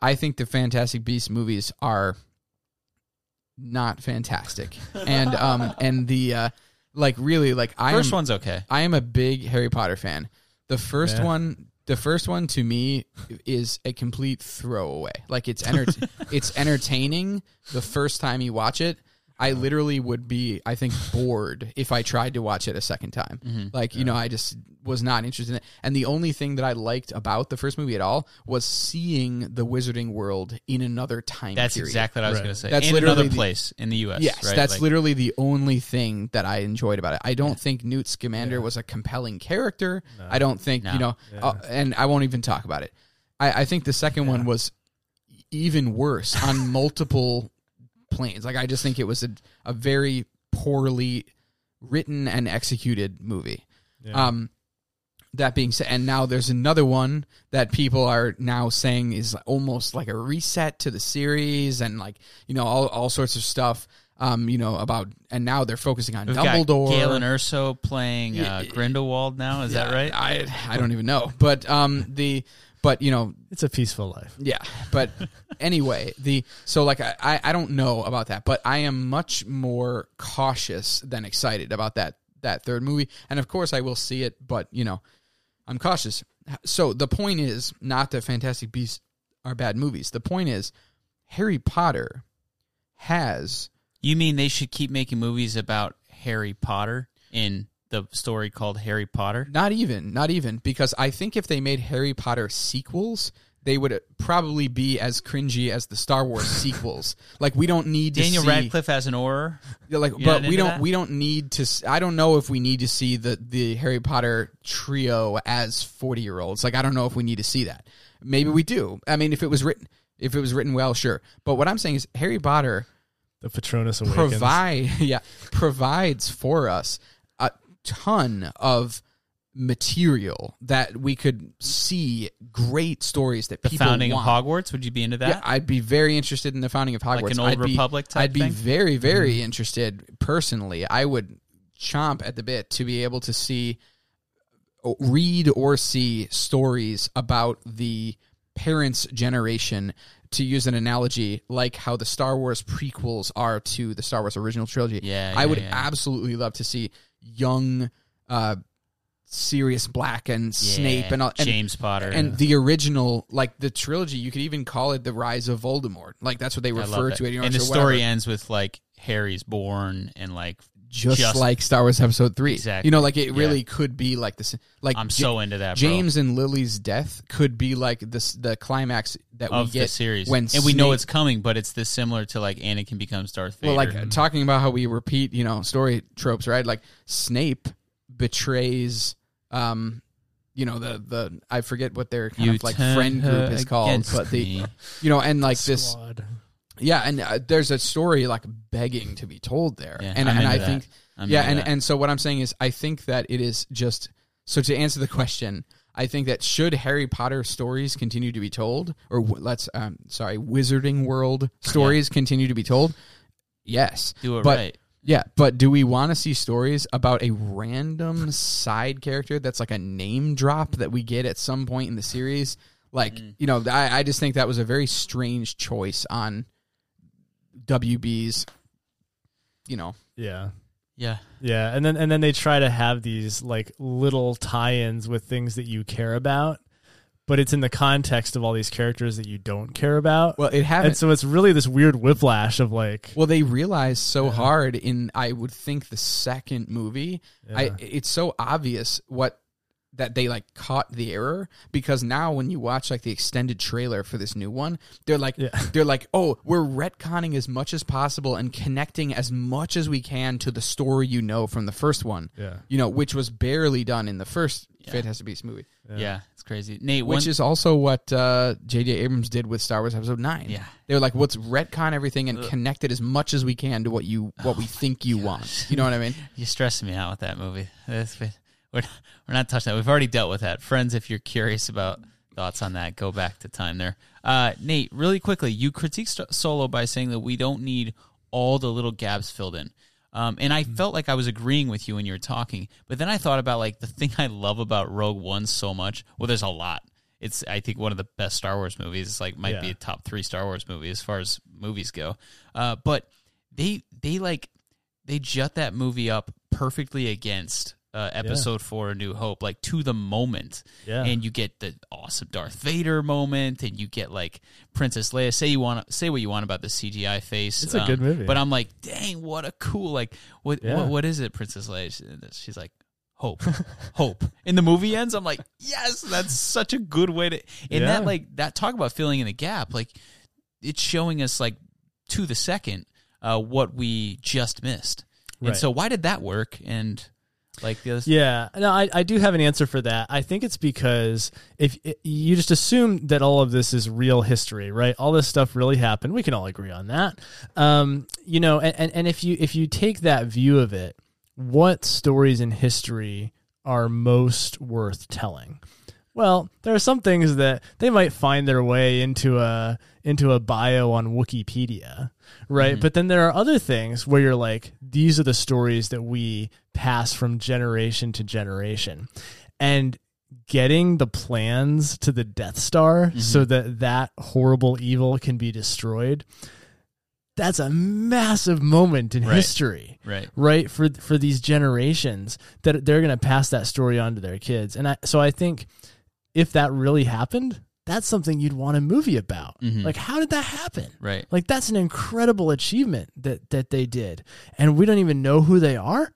I think the Fantastic Beasts movies are not fantastic, and um, and the uh, like really like I First am, one's okay. I am a big Harry Potter fan. The first Yeah. one, the first one to me is a complete throwaway. Like it's enter- it's entertaining the first time you watch it. I literally would be, I think, bored if I tried to watch it a second time. Mm-hmm. Like, you know, I just was not interested in it. And the only thing that I liked about the first movie at all was seeing the Wizarding World in another time That's period. exactly what I was Right. going to say. That's in literally another the- place in the U.S. Yes, right? that's Like, literally the only thing that I enjoyed about it. I don't think Newt Scamander was a compelling character. I don't think No. you know, uh, and I won't even talk about it. I, I think the second one was even worse on multiple planes. Like I just think it was a, a very poorly written and executed movie. Yeah. Um, that being said, and now there's another one that people are now saying is almost like a reset to the series, and like you know all all sorts of stuff. Um, you know about, and now they're focusing on We've Dumbledore. got Galen Erso playing uh, Grindelwald now. Is that right? I I don't even know, but um the but you know it's a peaceful life. yeah, but anyway, the so like I, I I don't know about that, but I am much more cautious than excited about that that third movie, and of course I will see it, but you know I'm cautious. So the point is not that Fantastic Beasts are bad movies. The point is Harry Potter has You mean they should keep making movies about Harry Potter in the story called Harry Potter? Not even, not even, because I think if they made Harry Potter sequels, they would probably be as cringy as the Star Wars sequels. Like we don't need to Daniel see, Radcliffe as an Auror. Like, You're but we don't that? we don't need to. I don't know if we need to see the the Harry Potter trio as forty year olds. Like I don't know if we need to see that. Maybe we do. I mean, if it was written if it was written well, sure. But what I'm saying is Harry Potter The Patronus awakens. provide yeah provides for us a ton of material that we could see great stories that The people founding want. of Hogwarts. Would you be into that? Yeah, I'd be very interested in the founding of Hogwarts. Like an old I'd be, Republic type I'd be thing? very, mm-hmm. very interested personally. I would chomp at the bit to be able to see, read or see stories about the parents' generation. To use an analogy, like how the Star Wars prequels are to the Star Wars original trilogy, Yeah, I yeah, would yeah. absolutely love to see young, uh, Sirius Black and Snape and all, and, James Potter. and the original, like the trilogy, you could even call it the Rise of Voldemort. Like that's what they I love refer that. to it. You know, and the or story whatever. ends with like Harry's born and like just, just- like Star Wars Episode Three. Exactly. You know, like it really Yeah. could be like this. Like I'm Ja- so into that. Bro. James and Lily's death could be like this. The climax that of we get the series, when and we know it's coming, but it's this similar to like Anakin becomes Darth Vader. Well, like talking about how we repeat, you know, story tropes, right? Like Snape betrays, um, you know, the the I forget what their kind You of like friend group is called, against but the me. you know, and like this, Squad. Yeah, and uh, there's a story like begging to be told there, Yeah, and I'm and into I that. think I'm yeah, into and that. and so what I'm saying is I think that it is just so to answer the question. I think that should Harry Potter stories continue to be told, or w- let's, um, sorry, Wizarding World stories continue to be told? Yes, do it but right. yeah, but do we want to see stories about a random side character that's like a name drop that we get at some point in the series? Like, Mm. you know, I, I just think that was a very strange choice on WB's, you know, Yeah. Yeah, Yeah, and then and then they try to have these like little tie-ins with things that you care about, but it's in the context of all these characters that you don't care about. well, it haven't. and so it's really this weird whiplash of like Well, they realized so hard in I would think the second movie. I it's so obvious what that they like caught the error because now when you watch like the extended trailer for this new one, they're like Yeah. they're like, "Oh, we're retconning as much as possible and connecting as much as we can to the story you know from the first one." Yeah. You know, which was barely done in the first Fantastic Beasts movie. yeah, it's crazy. Nate, Which one, is also what uh, J.J. Abrams did with Star Wars Episode Nine. Yeah. they were like, "Let's retcon everything and connect it as much as we can to what you what we think you want." You know what I mean? you're stressing me out with that movie. That's- We're we're not touching that. We've already dealt with that. Friends, if you're curious about thoughts on that. Go back to time there. Uh, Nate, really quickly, you critique Solo by saying that we don't need all the little gaps filled in. Um, and I felt like I was agreeing with you when you were talking, but then I thought about like the thing I love about Rogue One so much. Well, there's a lot. It's I think one of the best Star Wars movies. It's like might be a top three Star Wars movie as far as movies go. Uh, but they they like they jut that movie up perfectly against uh, episode four, A New Hope, like to the moment. Yeah. And you get the awesome Darth Vader moment, and you get like Princess Leia. Say you want say what you want about the CGI face. um, It's a good movie. But I'm like, dang, what a cool like what Yeah. what, what is it, Princess Leia? She- She's like. Hope, hope. And the movie ends. I'm like, yes, that's such a good way to. And Yeah. that, like, that talk about filling in the gap, like, it's showing us, like, to the second, uh, what we just missed. And so, why did that work? And like this? Yeah, no, I, I do have an answer for that. I think it's because if you just assume that all of this is real history, right? All this stuff really happened. We can all agree on that. Um, you know, and, and, and if you if you take that view of it, what stories in history are most worth telling? Well, there are some things that they might find their way into a into a bio on Wikipedia, right? Mm-hmm. But then there are other things where you're like, these are the stories that we pass from generation to generation, and getting the plans to the Death Star mm-hmm. so that that horrible evil can be destroyed. That's a massive moment in Right. history right? right for for these generations that they're going to pass that story on to their kids and I, so i think if that really happened that's something you'd want a movie about. Mhm. like how did that happen? Right. like that's an incredible achievement that that they did. And we don't even know who they are.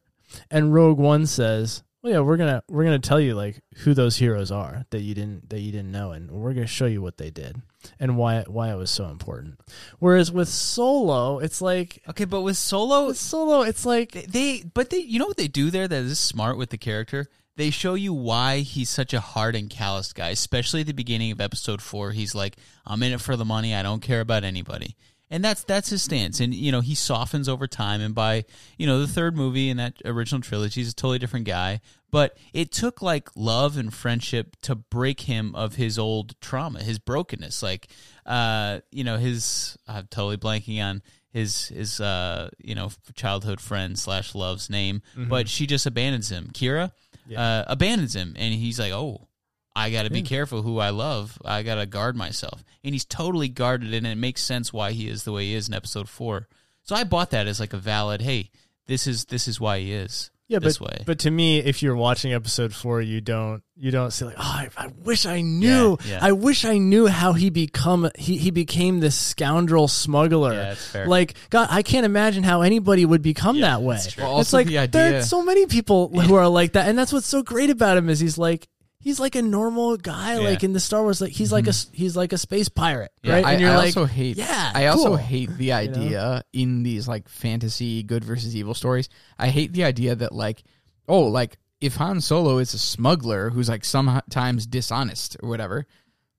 And rogue one says well yeah we're gonna we're gonna tell you like who those heroes are that you didn't that you didn't know and we're gonna show you what they did and why why it was so important. Whereas with solo it's like Okay, but with Solo, with solo it's like they but they you know what they do there that is smart with the character they show you why he's such a hard and calloused guy especially at the beginning of episode four. He's like i'm in it for the money. I don't care about anybody. And that's that's his stance. And you know he softens over time. And by you know the third movie in that original trilogy he's a totally different guy. But it took like love and friendship to break him of his old trauma his brokenness. Like uh you know his i'm totally blanking on his his uh you know childhood friend slash love's name but she just abandons him. Qi'ra uh abandons him and he's like oh I got to be careful who I love. I got to guard myself. And he's totally guarded, and it makes sense why he is the way he is in episode four. So I bought that as like a valid, hey, this is this is why he is yeah, this but way. but to me, if you're watching episode four, you don't you don't say like, oh, I, I wish I knew. Yeah, yeah. I wish I knew how he become he he became this scoundrel smuggler. Yeah, that's fair. Like God, I can't imagine how anybody would become that way. that's true. Well, it's like the there are so many people who are like that, and that's what's so great about him is he's like. He's like a normal guy, Yeah. like in the Star Wars. Like he's like a mm-hmm. he's like a space pirate, Yeah, right? I, and you're I like, also hate. yeah, I also cool. hate the idea in these like fantasy good versus evil stories. I hate the idea that like, oh, like if Han Solo is a smuggler who's like sometimes dishonest or whatever,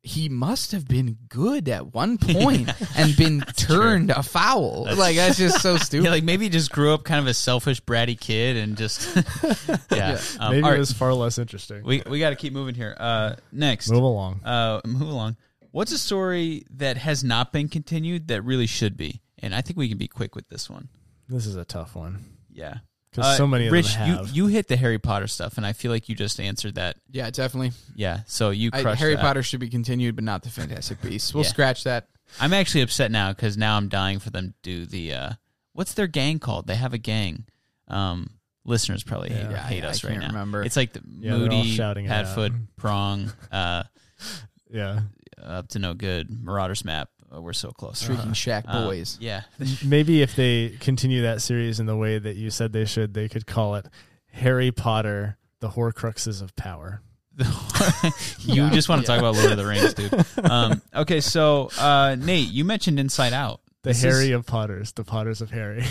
he must have been good at one point and been turned afoul. like that's just so stupid. yeah, like maybe he just grew up kind of a selfish, bratty kid, and just yeah. Um, maybe all it was far less interesting. we we got to keep moving here. Uh, next, Move along. uh, move along. What's a story that has not been continued that really should be? And I think we can be quick with this one. This is a tough one Yeah. Because so many of Rich, them have. you you hit the Harry Potter stuff, and I feel like you just answered that. yeah, definitely. Yeah, so you I, crushed Harry that. Potter should be continued, but not the Fantastic Beasts. We'll Yeah. scratch that. I'm actually upset now because now I'm dying for them to do the uh, what's their gang called? They have a gang. Um, listeners probably hate, Yeah, hate I- I us right can't now. remember. It's like the Yeah, they're all Moody, shouting it Padfoot. Prong, uh, yeah. up to no good, Marauders Map. Uh, we're so close. Shrieking Shack Uh, Boys. yeah, Maybe if they continue that series in the way that you said they should, they could call it Harry Potter: The Horcruxes of Power. you Yeah. just want to Yeah. talk about Lord of the Rings, dude. Um, okay, so uh, Nate, you mentioned Inside Out. The This Harry is- of Potters, the Potters of Harry.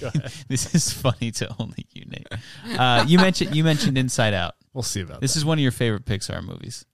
Go ahead. This is funny to only you, Nate. Uh, you mentioned you mentioned Inside Out. We'll see about This that. is one of your favorite Pixar movies.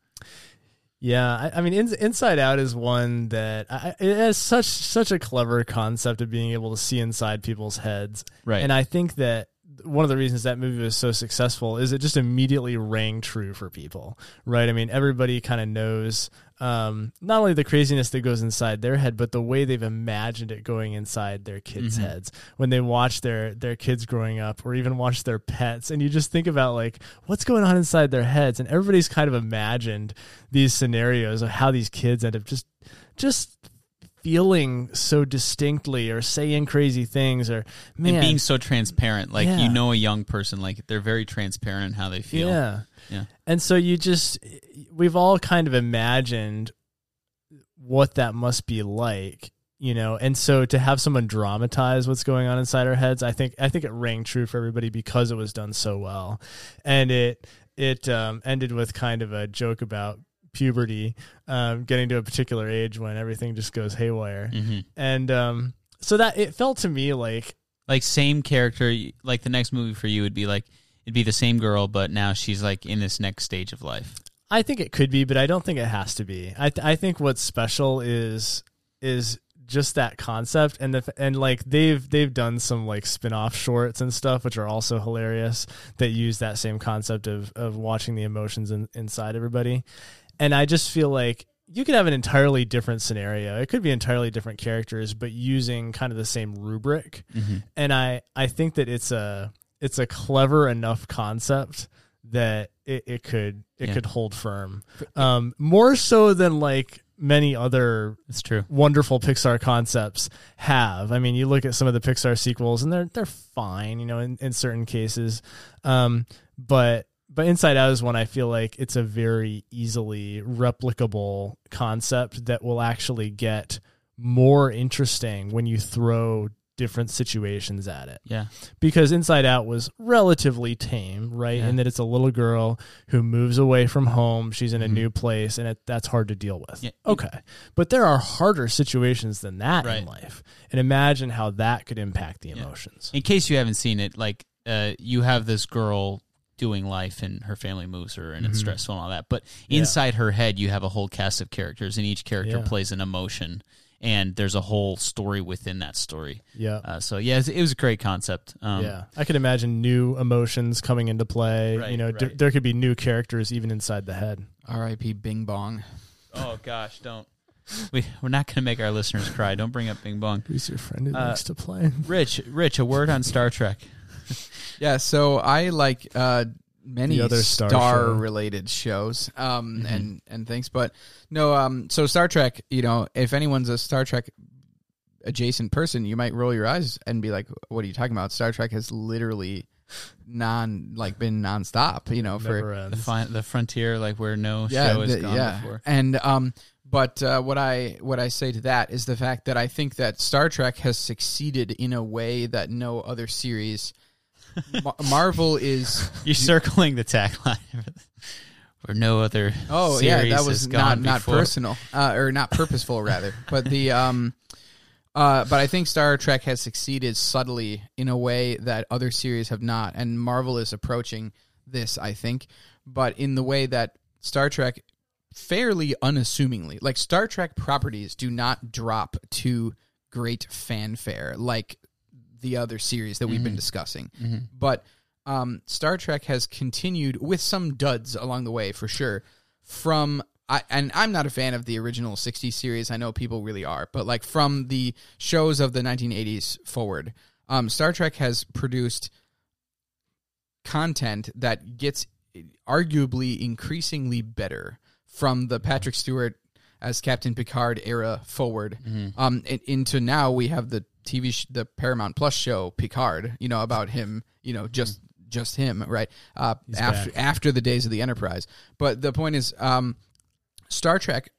Yeah, I, I mean, In, Inside Out is one that I, it has such such a clever concept of being able to see inside people's heads, Right. and I think that one of the reasons that movie was so successful is it just immediately rang true for people, right? I mean, everybody kind of knows um, not only the craziness that goes inside their head, but the way they've imagined it going inside their kids' Mhm. heads when they watch their their kids growing up, or even watch their pets, and you just think about like what's going on inside their heads, and everybody's kind of imagined these scenarios of how these kids end up just just feeling so distinctly or saying crazy things or man and being so transparent. Like Yeah. you know a young person, like they're very transparent in how they feel. Yeah. Yeah. And so you just we've all kind of imagined what that must be like, you know. And so to have someone dramatize what's going on inside our heads, I think I think it rang true for everybody because it was done so well. And it it um, ended with kind of a joke about puberty, um, getting to a particular age when everything just goes haywire. hmm And um, so that it felt to me like Like same character. Like the next movie for you would be like it'd be the same girl, but now she's like in this next stage of life. I think it could be, but I don't think it has to be. I th- I think what's special is is just that concept and the and like they've they've done some like spin-off shorts and stuff which are also hilarious that use that same concept of of watching the emotions in, inside everybody. And I just feel like you could have an entirely different scenario. It could be entirely different characters but using kind of the same rubric Mm-hmm. and I I think that it's a it's a clever enough concept that it, it could it Yeah. could hold firm. Um, more so than like many other That's true. wonderful Pixar concepts have. I mean, you look at some of the Pixar sequels and they're they're fine, you know, in, in certain cases. Um, but but Inside Out is one I feel like it's a very easily replicable concept that will actually get more interesting when you throw different situations at it Yeah. because Inside Out was relatively tame, right? Yeah. In that it's a little girl who moves away from home, she's in a Mhm. new place, and it, that's hard to deal with. Yeah. Okay, but there are harder situations than that in life, and imagine how that could impact the Yeah. emotions. In case you haven't seen it, like uh, you have this girl doing life and her family moves her and it's Mhm. stressful and all that. But Yeah. inside her head, you have a whole cast of characters, and each character Yeah. plays an emotion, and there's a whole story within that story. Yeah. Uh, so yeah, it was a great concept. Um, yeah, I could imagine new emotions coming into play. Right, you know, d- there could be new characters even inside the head. R.I.P. Bing Bong. Oh gosh, don't. We we're not going to make our listeners cry. Don't bring up Bing Bong. Who's your friend who Uh, likes to play? Rich, Rich, a word on Star Trek. Yeah, so I like uh, many The other Star star, show. related shows. Um, Mhm. and and things, but no. Um, so Star Trek. You know, if anyone's a Star Trek adjacent person, you might roll your eyes and be like, "What are you talking about?" Star Trek has literally non like been nonstop. You know, for Never The ends. fi- the frontier, like where no yeah, show has the- gone yeah. before. And um, but uh, what I what I say to that is the fact that I think that Star Trek has succeeded in a way that no other series. Ma- Marvel is You're circling the tagline for no other. Oh yeah, that was not not before. personal uh, or not purposeful rather. But the um, uh, but I think Star Trek has succeeded subtly in a way that other series have not, and Marvel is approaching this. I think, but in the way that Star Trek fairly unassumingly, like Star Trek properties, do not drop to great fanfare like the other series that we've been Mhm. discussing Mhm. but um, Star Trek has continued with some duds along the way for sure. From I, and I'm not a fan of the original 60s series. I know people really are, but like from the shows of the 1980s forward, um, Star Trek has produced content that gets arguably increasingly better from the Patrick Stewart as Captain Picard era forward. Mhm. um in, into now we have the TV sh- the Paramount Plus show Picard you know about him you know just just him right? Uh He's after back. after the days of the Enterprise. But the point is um Star Trek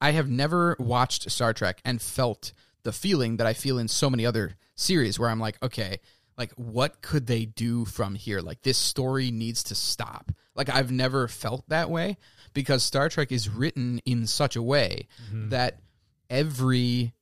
I have never watched Star Trek and felt the feeling that I feel in so many other series where I'm like okay like what could they do from here? Like this story needs to stop. Like I've never felt that way because Star Trek is written in such a way Mhm. that every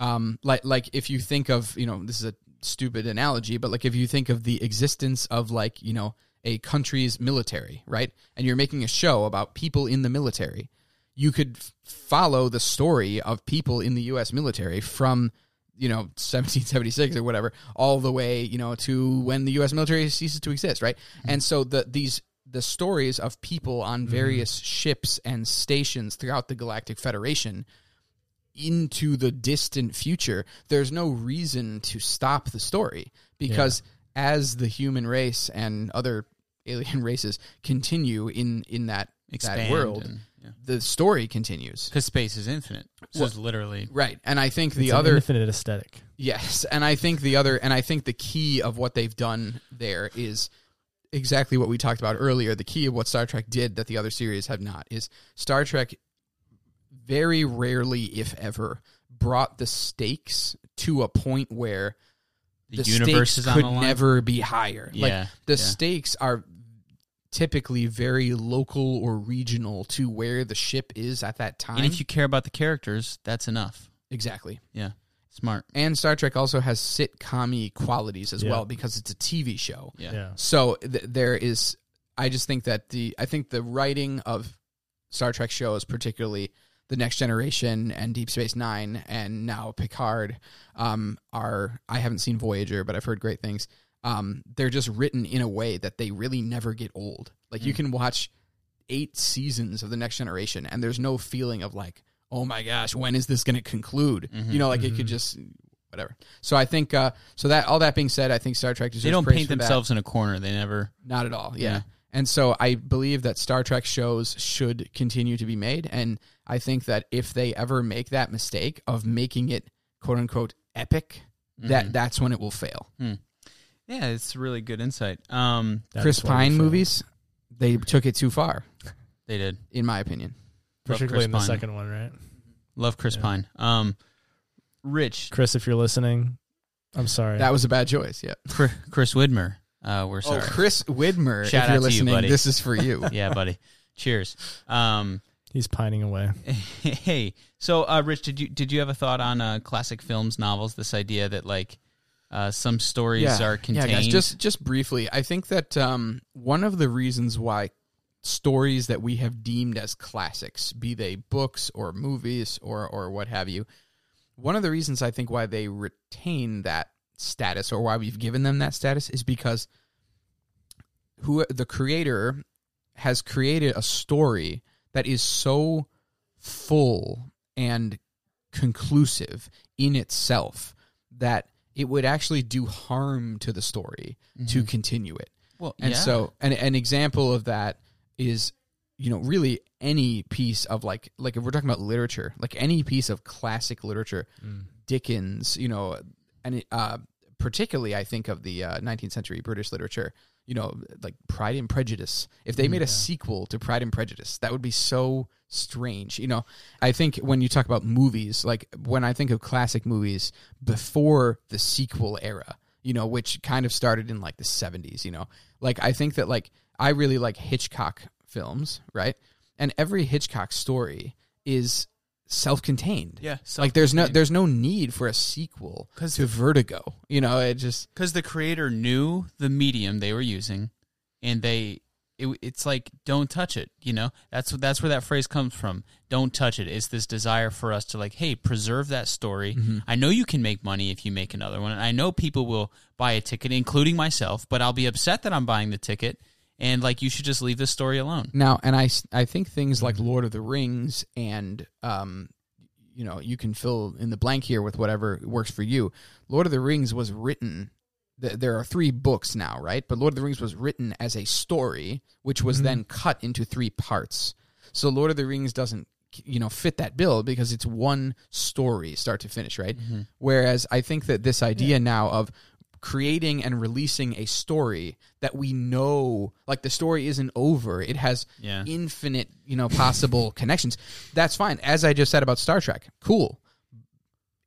um like like if you think of you know this is a stupid analogy but like if you think of the existence of like you know a country's military right? And you're making a show about people in the military you could f- follow the story of people in the US military from you know 1776 or whatever all the way you know to when the US military ceases to exist right? And so the these the stories of people on mm-hmm. various ships and stations throughout the galactic federation into the distant future there's no reason to stop the story because as the human race and other alien races continue in in that Expand that world and- yeah. the story continues Because space is infinite. So it's literally right and i think the other infinite aesthetic. Yes, and I think the other, and I think the key of what they've done there is exactly what we talked about earlier. The key of what Star Trek did that the other series have not is Star Trek very rarely, if ever, brought the stakes to a point where the, the, universe stakes is on could the line. never be higher. Yeah, like the yeah. stakes are typically very local or regional to where the ship is at that time. and if you care about the characters, that's enough. exactly. Yeah, smart. And Star Trek also has sitcom qualities as Yeah. well because it's a TV show. Yeah. Yeah. So th- there is, I just think that the, I think the writing of Star Trek shows, particularly the Next Generation and Deep Space Nine, and now Picard, um, are I haven't seen Voyager, but I've heard great things. Um, they're just written in a way that they really never get old. Like you can watch eight seasons of the Next Generation, and there's no feeling of like, oh my gosh, when is this going to conclude? You know, like it could just whatever. So I think, uh, so that all that being said, I think Star Trek deserves They don't paint for that. themselves in a corner. They never. Not at all. Yeah. Yeah. And so I believe that Star Trek shows should continue to be made. And I think that if they ever make that mistake of making it quote unquote epic, Mm-hmm. that that's when it will fail. Yeah, it's really good insight. Um, Chris is why we Pine movies, they took it too far, they did. in my opinion. Love particularly in the Pine. second one, right? Love Chris Yeah. Pine. Um, Rich, Chris, if you're listening, I'm sorry. That was a bad choice. Yeah. Chris, Chris Widmer. Uh, we're sorry. Oh, Chris Widmer, Shout if you're out to you, listening, buddy. this is for you. yeah, buddy. Cheers. Um, He's pining away. hey, so uh, Rich, did you did you have a thought on uh, classic films, novels? This idea that like uh, some stories are contained. Yeah, guys, just just briefly, I think that um, one of the reasons why stories that we have deemed as classics, be they books or movies or or what have you, one of the reasons I think why they retain that status or why we've given them that status is because who the creator has created a story that is so full and conclusive in itself that it would actually do harm to the story to mm-hmm. continue it. well, And yeah. so an an example of that is you know really any piece of like like if we're talking about literature, like any piece of classic literature, Dickens, you know, and uh particularly I think of the uh, 19th century British literature, you know, like Pride and Prejudice. If they made a sequel to Pride and Prejudice, that would be so strange. You know, I think when you talk about movies, like when I think of classic movies before the sequel era, you know, which kind of started in like the 70s, you know, like I think that like I really like Hitchcock films, right? And every Hitchcock story is self-contained. Yeah, like there's no there's no need for a sequel 'Cause to Vertigo. You know, it just because the creator knew the medium they were using, and they it, it's like don't touch it. You know, that's that's where that phrase comes from. Don't touch it. It's this desire for us to like, hey, preserve that story. Mm-hmm. I know you can make money if you make another one. and I know people will buy a ticket, including myself, but I'll be upset that I'm buying the ticket. And like, you should just leave this story alone. Now, and I I think things like Lord of the Rings and, um, you know, you can fill in the blank here with whatever works for you. Lord of the Rings was written. th- There are three books now, right? But Lord of the Rings was written as a story, which was then cut into three parts. So Lord of the Rings doesn't, you know, fit that bill because it's one story, start to finish, right? Whereas I think that this idea now of creating and releasing a story that we know like the story isn't over it has Yeah. infinite you know possible connections that's fine as i just said about star trek cool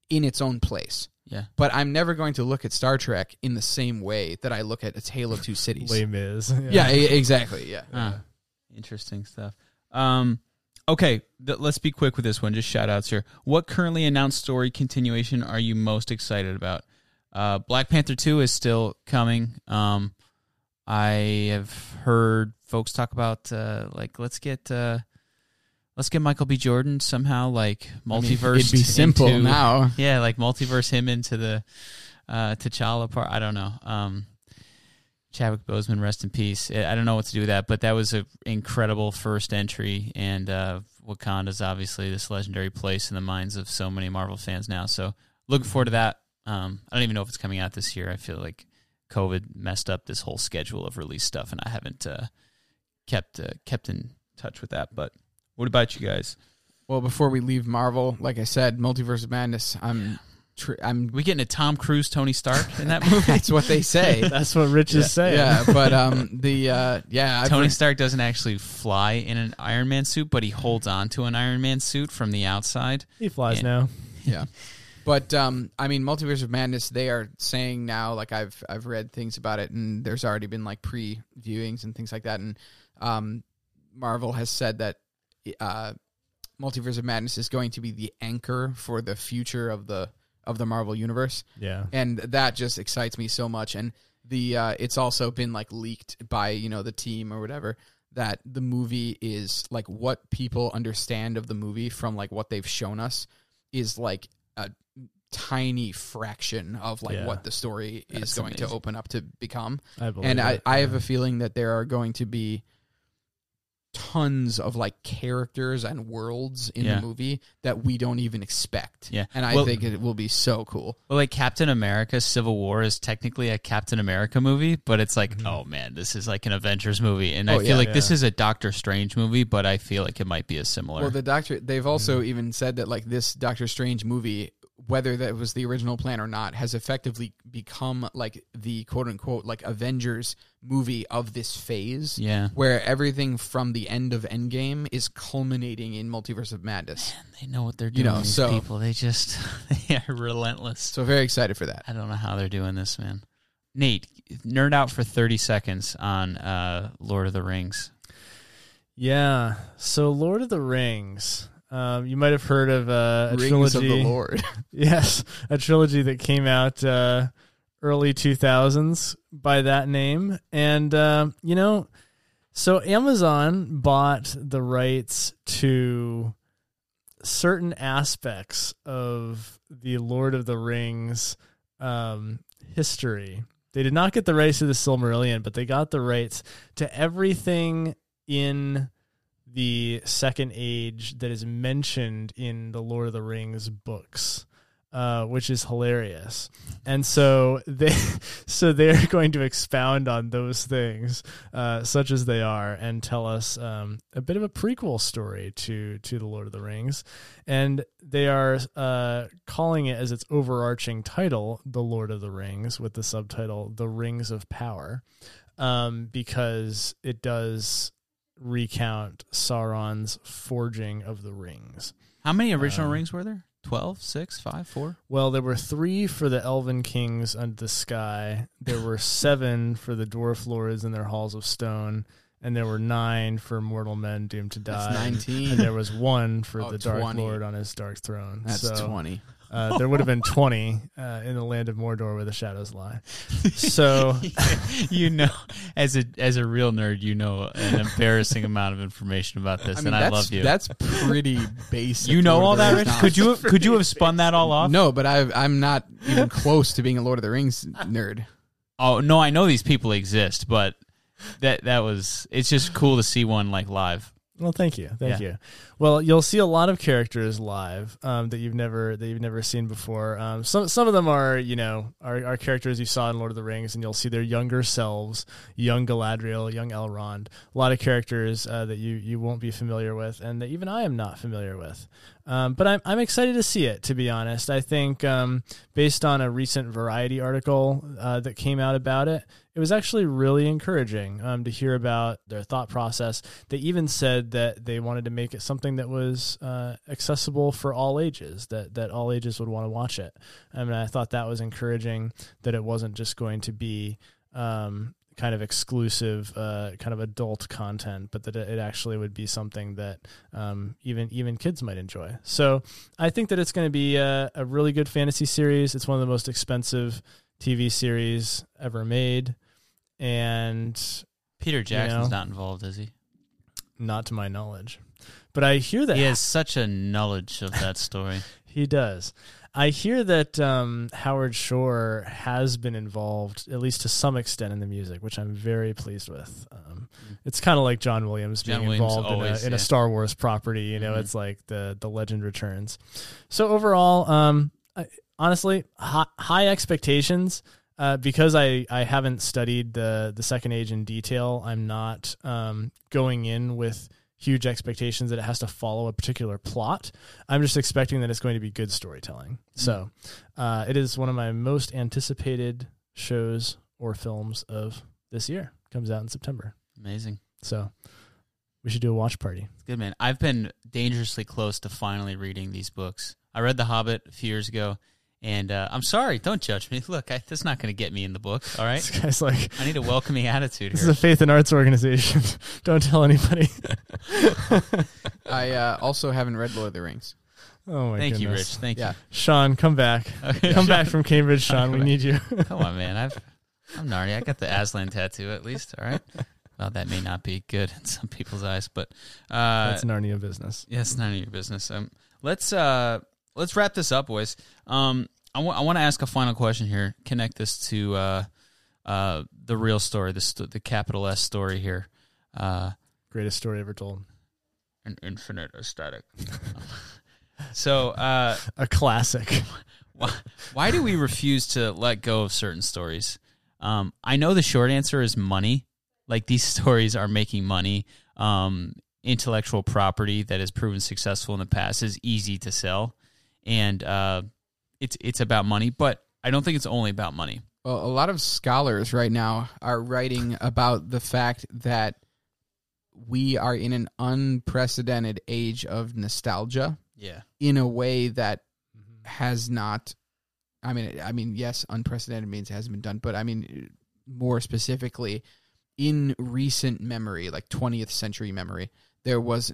in its own place Yeah. but i'm never going to look at star trek in the same way that i look at a tale of two cities Les Mis. yeah e- exactly yeah Ah, interesting stuff. Um, okay, th- let's be quick with this one. Just shout outs here. What currently announced story continuation are you most excited about? Uh, Black Panther 2 is still coming. Um, I have heard folks talk about, uh, like, let's get, uh, let's get Michael B. Jordan somehow like I mean, multiverse. it'd be simple into, now. Yeah, like multiverse him into the uh, T'Challa part. I don't know. Um, Chadwick Boseman, rest in peace. I don't know what to do with that, but that was an incredible first entry, and uh, is obviously this legendary place in the minds of so many Marvel fans now. So looking forward to that. Um, I don't even know if it's coming out this year. I feel like COVID messed up this whole schedule of release stuff, and I haven't uh, kept uh, kept in touch with that. But what about you guys? Well, before we leave Marvel, like I said, Multiverse of Madness. I'm, tr- I'm. we getting a Tom Cruise, Tony Stark in that movie? That's what they say. That's what Rich is saying. yeah, but um, the uh, yeah, I've Tony read- Stark doesn't actually fly in an Iron Man suit, but he holds on to an Iron Man suit from the outside. he flies Yeah. now. yeah. But um, I mean, Multiverse of Madness. They are saying now, like I've I've read things about it, and there's already been like pre viewings and things like that, and um, Marvel has said that uh, Multiverse of Madness is going to be the anchor for the future of the of the Marvel universe. Yeah. and that just excites me so much and the uh it's also been like leaked by you know the team or whatever that the movie is like what people understand of the movie from like what they've shown us is like tiny fraction of like Yeah. what the story is That's going to open up to become I believe and I, it. I have Yeah. a feeling that there are going to be tons of like characters and worlds in Yeah. the movie that we don't even expect Yeah. and i Well- think it will be so cool Well, like Captain America: Civil War is technically a Captain America movie, but it's like, Mhm. oh man, this is like an Avengers movie, and Oh, I feel yeah. like this is a Doctor Strange movie, but I feel like it might be a similar. Well, the Doctor, they've also even said that like this Doctor Strange movie, whether that was the original plan or not, has effectively become like the quote unquote like Avengers movie of this phase, yeah, where everything from the end of Endgame is culminating in Multiverse of Madness. they know what they're You doing. know, these so- people, they just they are relentless. So very excited for that. I don't know how they're doing this, man. Nate, nerd out for thirty seconds on uh, Lord of the Rings. Yeah. So Lord of the Rings. Um, you might have heard of uh, a Rings trilogy. of the Lord. Yes, a trilogy that came out uh, early 2000s by that name. And, uh, you know, so Amazon bought the rights to certain aspects of the Lord of the Rings um, history. They did not get the rights to the Silmarillion, but they got the rights to everything in the Second Age that is mentioned in the Lord of the Rings books. Uh, which is hilarious, and so they, so they're going to expound on those things, uh, such as they are, and tell us um, a bit of a prequel story to to the Lord of the Rings, and they are uh, calling it as its overarching title, "The Lord of the Rings," with the subtitle "The Rings of Power," um, because it does recount Sauron's forging of the rings. How many original Um, rings were there? 12, 6, 5, 4? Well, there were three for the Elven Kings under the sky. There were seven for the Dwarf Lords in their halls of stone, and there were nine for mortal men doomed to die. That's nineteen. And there was one for Oh, the Dark 20. Lord on his dark throne. That's so, twenty. Uh, there would have been twenty uh, in the land of Mordor where the shadows lie. So you know, as a as a real nerd, you know an embarrassing amount of information about this, I mean, and I love you. That's pretty basic. you know Lord all that, Rich? Could you could you have spun that all off? No, but I, I'm not even close to being a Lord of the Rings nerd. Oh no, I know these people exist, but that that was it's just cool to see one like live. Well, thank you, thank Yeah. you. Well, you'll see a lot of characters live um, that you've never that you've never seen before. Um, some some of them are you know are, are characters you saw in Lord of the Rings, and you'll see their younger selves, young Galadriel, young Elrond. A lot of characters uh, that you you won't be familiar with, and that even I am not familiar with. Um, but I'm I'm excited to see it. To be honest, I think um, based on a recent Variety article uh, that came out about it, it was actually really encouraging um, to hear about their thought process. They even said that they wanted to make it something that was uh, accessible for all ages, that that all ages would want to watch it. I mean, I thought that was encouraging that it wasn't just going to be. Um, kind of exclusive uh, kind of adult content but that it actually would be something that um, even even kids might enjoy so i think that it's going to be a, a really good fantasy series it's one of the most expensive tv series ever made and Peter Jackson's know. not involved, is he? not to my knowledge. But I hear that He has such a knowledge of that story. He does. I hear that um, Howard Shore has been involved, at least to some extent, in the music, which I'm very pleased with. Um, it's kind of like John Williams John being Williams involved always, in, a, in yeah. a Star Wars property. You know, Mhm. it's like the the legend returns. So overall, um, I, honestly, high, high expectations. Uh, because I, I haven't studied the the second age in detail, I'm not um, going in with huge expectations that it has to follow a particular plot. I'm just expecting that it's going to be good storytelling. So, uh, it is one of my most anticipated shows or films of this year. Comes out in September. Amazing. So, we should do a watch party. It's good, man. I've been dangerously close to finally reading these books. I read The Hobbit a few years ago, and uh, I'm sorry. Don't judge me. Look, I, that's not going to get me in the book. All right. This guy's like, I need a welcoming attitude this is a faith and arts organization. Don't tell anybody. I uh, also haven't read Lord of the Rings. oh my Thank you, goodness. Rich. Thank Yeah. Sean, come back. you. Come back from Cambridge, Sean. We need you. Come on, man. I've I'm Narnia. I got the Aslan tattoo at least. All right. Well, that may not be good in some people's eyes, but uh, That's Narnia business. Yeah, it's none of your business. Um, let's uh, let's wrap this up, boys. Um, I want to ask a final question here. Connect this to uh, uh, the real story, the st- the capital S story here. Uh, Greatest story ever told. an infinite aesthetic. so, uh, A classic. why, why do we refuse to let go of certain stories? Um, I know the short answer is money. Like these stories are making money. Um, intellectual property that has proven successful in the past is easy to sell, and uh, it's it's about money. But I don't think it's only about money. Well, a lot of scholars right now are writing about the fact that we are in an unprecedented age of nostalgia Yeah, in a way that mm-hmm. has not I mean I mean yes unprecedented means it hasn't been done but I mean more specifically in recent memory like 20th century memory there was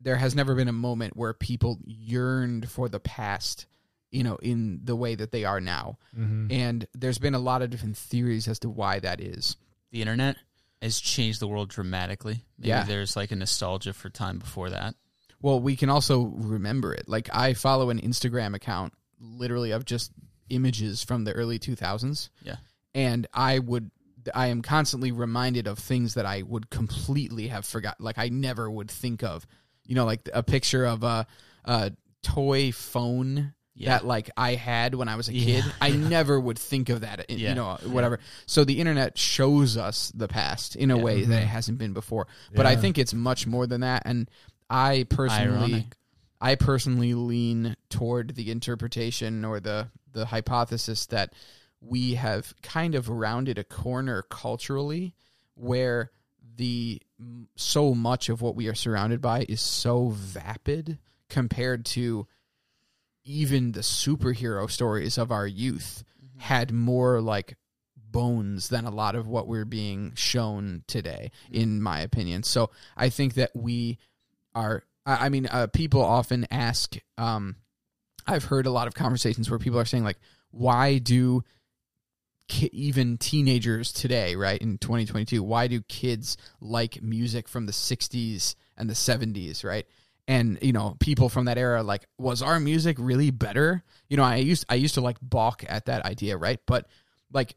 there has never been a moment where people yearned for the past you know in the way that they are now Mm-hmm. and there's been a lot of different theories as to why that is the internet has changed the world dramatically. Maybe Yeah. there's like a nostalgia for time before that. Well, we can also remember it. Like I follow an Instagram account literally of just images from the early 2000s. Yeah. And I would I am constantly reminded of things that I would completely have forgot like I never would think of. You know, like a picture of a a toy phone Yeah. that like I had when I was a Yeah, kid. I never would think of that, Yeah, you know, whatever. So the internet shows us the past in a Yeah. Mm-hmm. way that it hasn't been before. But I think it's much more than that and I personally Ironic. I personally lean toward the interpretation or the the hypothesis that we have kind of rounded a corner culturally where the so much of what we are surrounded by is so vapid compared to even the superhero stories of our youth had more like bones than a lot of what we're being shown today in my opinion. So i think that we are i I mean uh, people often ask um i've heard a lot of conversations where people are saying like why do ki- even teenagers today right in 2022 why do kids like music from the 60s and the 70s right and you know people from that era like was our music really better? You know i used i used to like balk at that idea right? But like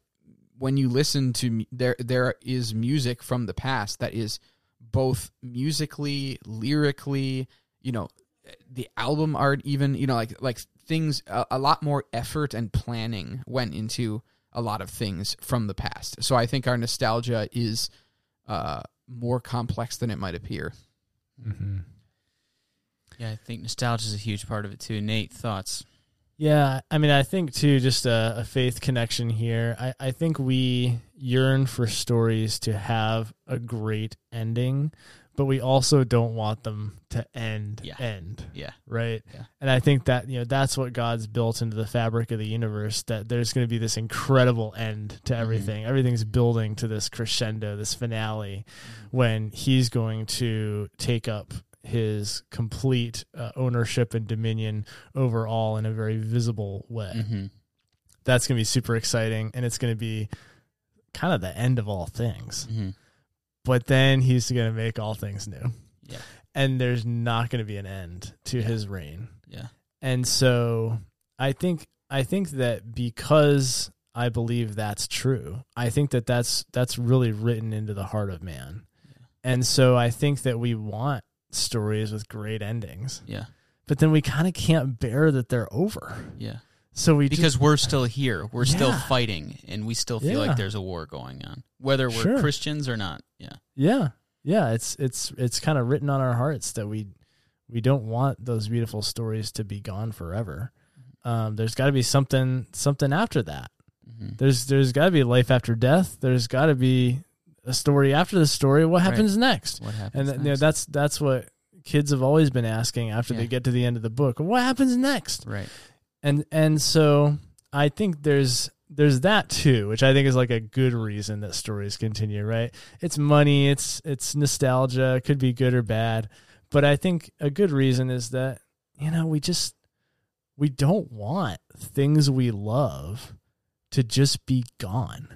when you listen to there there is music from the past that is both musically lyrically you know the album art even you know like like things a, a lot more effort and planning went into a lot of things from the past. So i think our nostalgia is uh more complex than it might appear. Mm-hmm. Yeah, I think nostalgia is a huge part of it too. Nate, thoughts? Yeah, I mean, I think too, just a, a faith connection here. I, I think we yearn for stories to have a great ending, but we also don't want them to end. Yeah. End. Yeah. Right. Yeah. And I think that you know that's what God's built into the fabric of the universe. That there's going to be this incredible end to mm-hmm. everything. Everything's building to this crescendo, this finale, mm-hmm. when He's going to take up his complete uh, ownership and dominion over all in a very visible way. Mm-hmm. That's going to be super exciting, and it's going to be kind of the end of all things. Mm-hmm. but then he's going to make all things new. Yeah. And there's not going to be an end to his reign. Yeah. And so I think I think that because I believe that's true, I think that that's that's really written into the heart of man. And so I think that we want stories with great endings, Yeah. but then we kind of can't bear that they're over. Yeah. So we just- Because we're still here. We're still fighting and we still feel Yeah. like there's a war going on. Whether we're Sure. Christians or not. Yeah. Yeah. Yeah, it's it's it's kind of written on our hearts that we we don't want those beautiful stories to be gone forever. Um, there's got to be something something after that. hmm There's there's got to be life after death. There's got to be a story after the story. What Right. happens next? What And happens? th- you know, that's that's what kids have always been asking after Yeah. they get to the end of the book. What happens next? right. and and so I think there's there's that too, which I think is like a good reason that stories continue, right? It's money, it's it's nostalgia, it could be good or bad, but I think a good reason is that you know we just we don't want things we love to just be gone.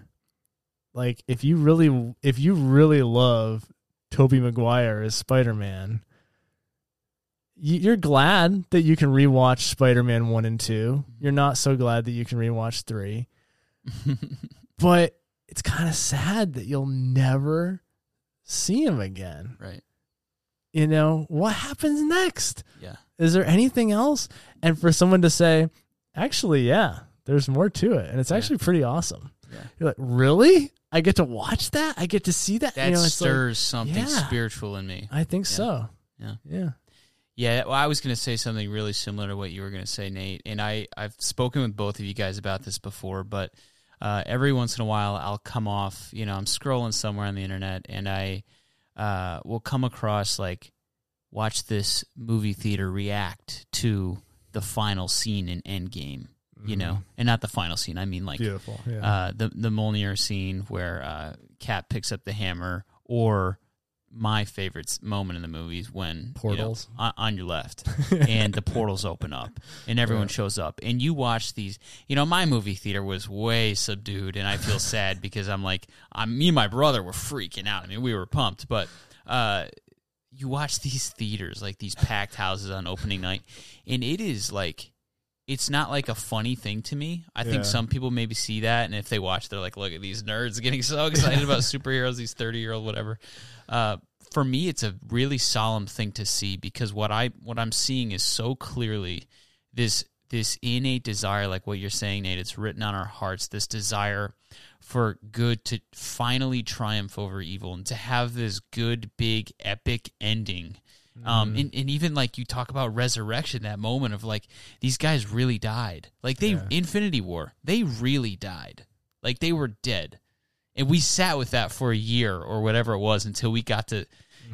Like if you really if you really love Tobey Maguire as Spider-Man, you- you're glad that you can rewatch Spider-Man 1 and 2. You're not so glad that you can rewatch 3. But it's kind of sad that you'll never see him again. right. You know, what happens next? Yeah. Is there anything else? And for someone to say, actually, yeah, there's more to it. And it's Yeah. actually pretty awesome. Yeah. You're like, really? I get to watch that? I get to see that? That You know, it's like- stirs something yeah. spiritual in me. I think Yeah. so. Yeah. Yeah. Yeah, well, I was going to say something really similar to what you were going to say, Nate. And I, I've spoken with both of you guys about this before, but uh, every once in a while I'll come off, you know, I'm scrolling somewhere on the internet and I uh, will come across, like, watch this movie theater react to the final scene in Endgame, you know? And not the final scene, I mean, like, Beautiful. Yeah. uh, the the Mjolnir scene where uh, Cap picks up the hammer, or my favorite moment in the movie is when you know, Portals. on, on your left, and the portals open up, and everyone Yeah. shows up, and you watch these. You know, my movie theater was way subdued, and I feel sad because I'm like, I'm, me and my brother were freaking out. I mean, we were pumped, but. Uh, you watch these theaters like these packed houses on opening night and it is like it's not like a funny thing to me i Yeah. think some people maybe see that and if they watch they're like look at these nerds getting so excited about superheroes these 30 year old whatever uh, for me it's a really solemn thing to see because what i what i'm seeing is so clearly this this innate desire like what you're saying nate it's written on our hearts this desire for good to finally triumph over evil and to have this good big epic ending um, and, and even like you talk about resurrection, that moment of like these guys really died. Like they Yeah. Infinity War, they really died. Like they were dead, and we sat with that for a year or whatever it was until we got to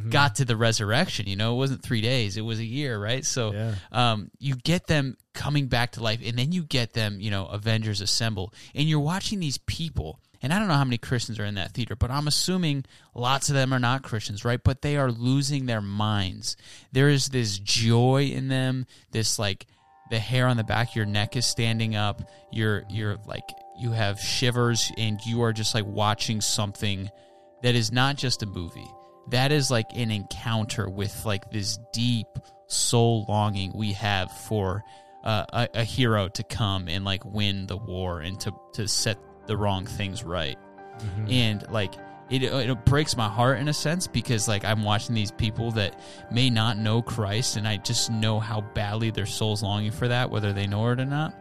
got to the resurrection. You know, it wasn't three days; it was a year, right? So, Yeah. um, you get them coming back to life, and then you get them, you know, Avengers assemble, and you're watching these people. And I don't know how many Christians are in that theater, but I'm assuming lots of them are not Christians, right? But they are losing their minds. There is this joy in them, this like the hair on the back of your neck is standing up. You're you're like you have shivers and you are just like watching something that is not just a movie. That is like an encounter with like this deep soul longing we have for uh, a, a hero to come and like win the war and to to set the wrong things right. And like it, it breaks my heart in a sense because like I'm watching these people that may not know Christ and I just know how badly their soul's longing for that, whether they know it or not.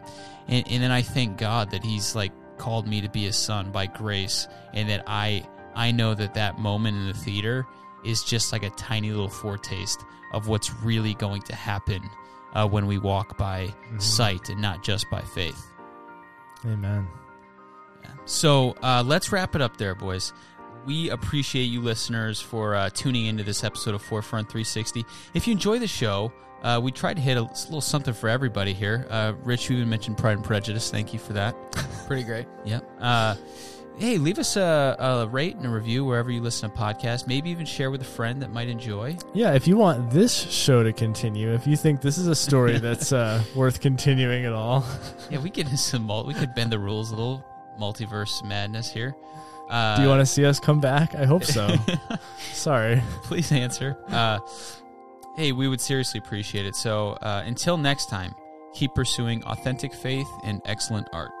And, and then I thank God that He's like called me to be His son by grace, and that I I know that that moment in the theater is just like a tiny little foretaste of what's really going to happen uh, when we walk by sight and not just by faith. Amen. So uh, let's wrap it up there, boys. We appreciate you listeners for uh, tuning into this episode of Forefront 360. If you enjoy the show, uh, we try to hit a little something for everybody here. Uh, Rich, you even mentioned Pride and Prejudice. Thank you for that. Pretty great. Yep. Uh, hey, leave us a, a rate and a review wherever you listen to podcasts. Maybe even share with a friend that might enjoy. Yeah, if you want this show to continue, if you think this is a story that's uh, worth continuing at all, Yeah, we get into some. We could bend the rules a little. Multiverse madness here. Uh, Do you want to see us come back? I hope so. Sorry. please answer. Uh, hey, we would seriously appreciate it. So uh, until next time, keep pursuing authentic faith and excellent art.